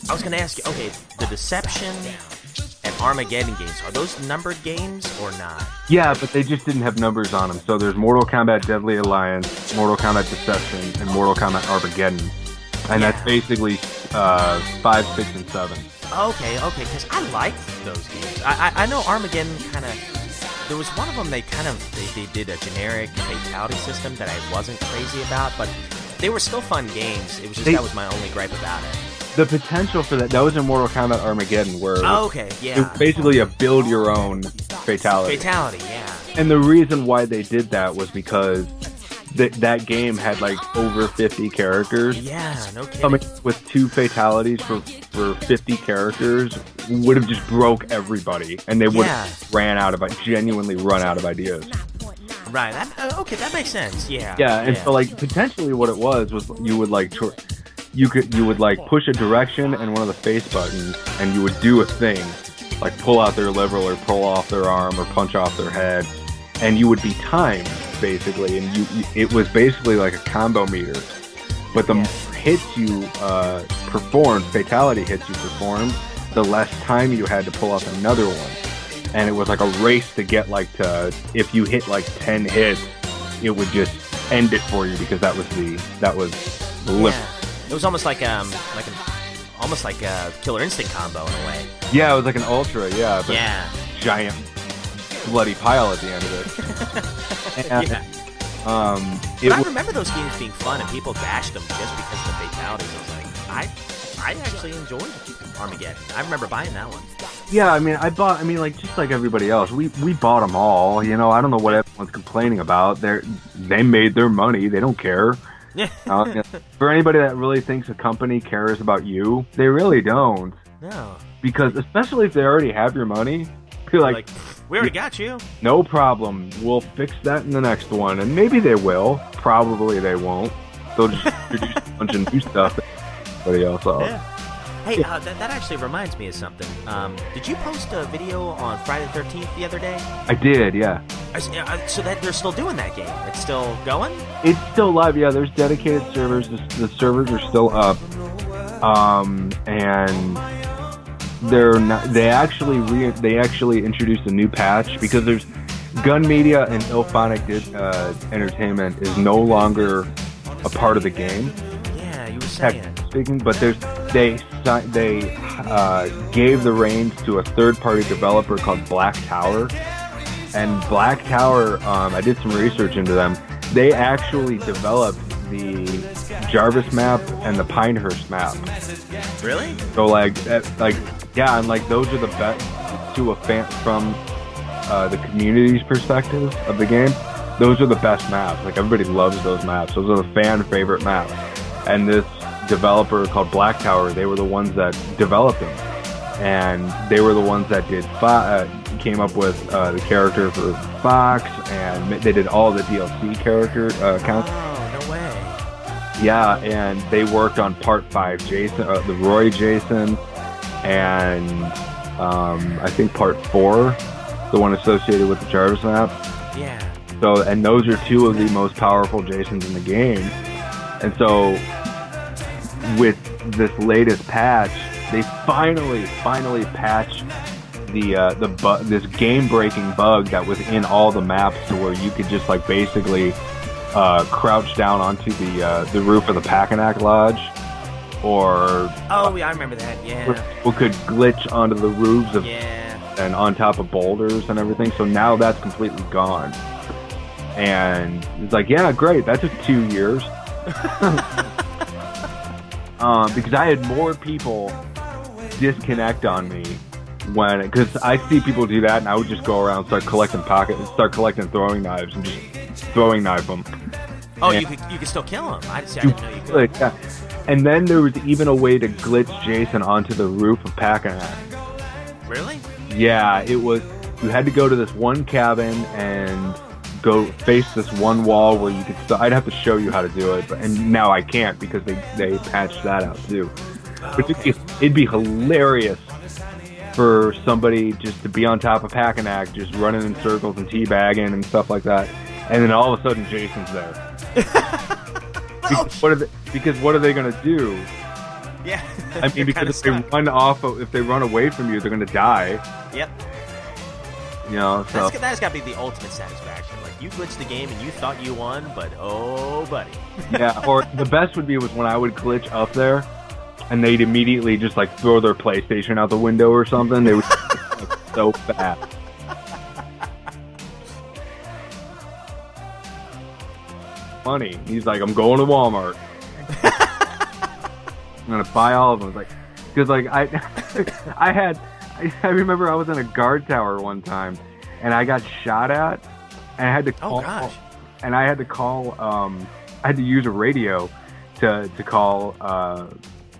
S2: I was gonna ask you. Okay, the Deception Armageddon games are those numbered games or not?
S1: Yeah, but they just didn't have numbers on them. So there's Mortal Kombat Deadly Alliance, Mortal Kombat Deception, and Mortal Kombat Armageddon. And that's basically uh, 5, 6, and 7.
S2: Okay, okay, because I liked those games. I, I, I know Armageddon kind of. There was one of them they kind of they, they did a generic fatality system that I wasn't crazy about, but they were still fun games. It was just
S1: They-
S2: that was my only gripe about it.
S1: The potential for that, that was in Mortal Kombat Armageddon, where
S2: Oh, okay,
S1: it
S2: yeah.
S1: was basically a build your own fatality.
S2: Fatality, yeah.
S1: And the reason why they did that was because th- that game had like over 50 characters.
S2: Yeah, no kidding.
S1: Coming with two fatalities for, for 50 characters would have just broke everybody, and they would
S2: Yeah.
S1: have ran out of genuinely run out of ideas.
S2: Right. That, uh, okay, that makes sense. Yeah.
S1: Yeah, and so like potentially what it was was you would like you could you would like push a direction and one of the face buttons, and you would do a thing, like pull out their liver or pull off their arm or punch off their head, and you would be timed basically, and you it was basically like a combo meter, but the
S2: Yeah.
S1: hits you uh, performed, fatality hits you performed, the less time you had to pull off another one, and it was like a race to get like to if you hit like ten hits, it would just end it for you because that was the that was the limit.
S2: Yeah. It was almost like um like an almost like a Killer Instinct combo in a way.
S1: Yeah, it was like an ultra, yeah, but
S2: Yeah.
S1: giant bloody pile at the end of it. <laughs> And,
S2: Yeah.
S1: um, it
S2: I remember those games being fun and people bashed them just because of the fatalities. I was like, I I actually enjoyed Armageddon. I remember buying that one.
S1: yeah. I mean, I bought. I mean, like just like everybody else, we we bought them all. You know, I don't know what everyone's complaining about. They they made their money. They don't care.
S2: Yeah.
S1: Uh, for anybody that really thinks a company cares about you, they really don't.
S2: no.
S1: Because especially if they already have your money, you're
S2: Like,
S1: like,
S2: we already got you.
S1: no problem. We'll fix that in the next one, and maybe they will. Probably they won't. They'll just introduce a bunch of new <laughs> stuff. Everybody else saw.
S2: Yeah. Hey, uh, that, that actually reminds me of something. Um, did you post a video on Friday the 13th the other day?
S1: I did, yeah.
S2: I s- uh, So that they're still doing that game. It's still going?
S1: It's still live. Yeah, there's dedicated servers. The, the servers are still up, um, and they're not. They actually re, they actually introduced a new patch because there's Gun Media and IllFonic Di- uh, Entertainment is no longer a part of the game.
S2: Yeah, you were saying.
S1: technically speaking, but there's they they uh, gave the reins to a third-party developer called Black Tower, and Black Tower. Um, I did some research into them. They actually developed the Jarvis map and the Pinehurst map.
S2: Really?
S1: So like like yeah, and like those are the best to a fan from uh, the community's perspective of the game. Those are the best maps. Like everybody loves those maps. Those are the fan favorite maps. And this developer called Black Tower, they were the ones that developed them, and they were the ones that did Fo- uh, came up with uh, the character for Fox, and they did all the DLC character uh, counts.
S2: Oh, no way.
S1: Yeah, and they worked on part five, Jason, uh, the Roy Jason, and um, I think part four the one associated with the Jarvis map.
S2: Yeah.
S1: So, and those are two of the most powerful Jasons in the game. And so, with this latest patch, they finally, finally patched the uh, the bu- this game breaking bug that was in all the maps to where you could just like basically uh, crouch down onto the uh, the roof of the Packanack Lodge, or
S2: Oh, yeah, I remember that. Yeah.
S1: we could glitch onto the roofs of
S2: Yeah.
S1: and on top of boulders and everything. So now that's completely gone. And it's like, yeah, great. That took two years. <laughs> um, because I had more people disconnect on me when, because I see people do that, and I would just go around and start collecting pocket, start collecting throwing knives and just throwing knife them.
S2: Oh,
S1: Yeah.
S2: you could you could still kill him. I, see, I didn't know you could.
S1: yeah. And then there was even a way to glitch Jason onto the roof of Packanack.
S2: Really?
S1: Yeah, it was. You had to go to this one cabin and go face this one wall where you could. St- I'd have to show you how to do it, but and now I can't because they they patched that out too. But it'd, be, it'd be hilarious for somebody just to be on top of Packanack, just running in circles and teabagging and stuff like that, and then all of a sudden Jason's there. <laughs> because, what are they, because what are they gonna do?
S2: Yeah.
S1: I mean, <laughs> because if they run off, of, if they run away from you, they're gonna die.
S2: Yep.
S1: You know, so
S2: That's, that's got to be the ultimate satisfaction. You glitched the game and you thought you won, but oh, buddy. <laughs>
S1: yeah. Or the best would be was when I would glitch up there, and they'd immediately just like throw their PlayStation out the window or something. They would <laughs> like, so fast. Money. He's like, I'm going to Walmart. <laughs> I'm gonna buy all of them. It's like, because like I, I had, I, I remember I was in a guard tower one time, and I got shot at, and I had to call.
S2: Oh
S1: call,
S2: gosh.
S1: and I had to call, um, I had to use a radio to to call, uh,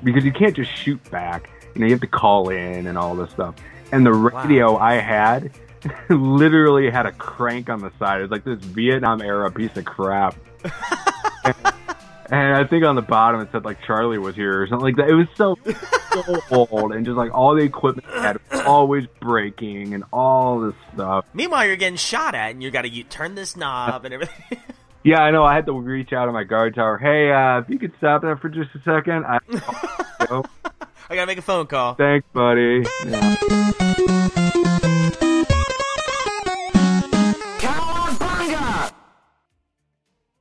S1: because you can't just shoot back. You know, you have to call in and all this stuff. And the radio I had <laughs> literally had a crank on the side. It was like this Vietnam era piece of crap. <laughs> And I think on the bottom it said like Charlie was here or something like that. It was so so <laughs> old and just like all the equipment had always breaking and all this stuff.
S2: Meanwhile, you're getting shot at, and you got to you turn this knob and everything. <laughs>
S1: Yeah, I know. I had to reach out on my guard tower. Hey, uh, if you could stop that for just a second. I, <laughs>
S2: I got to make a phone call.
S1: thanks, buddy. Yeah.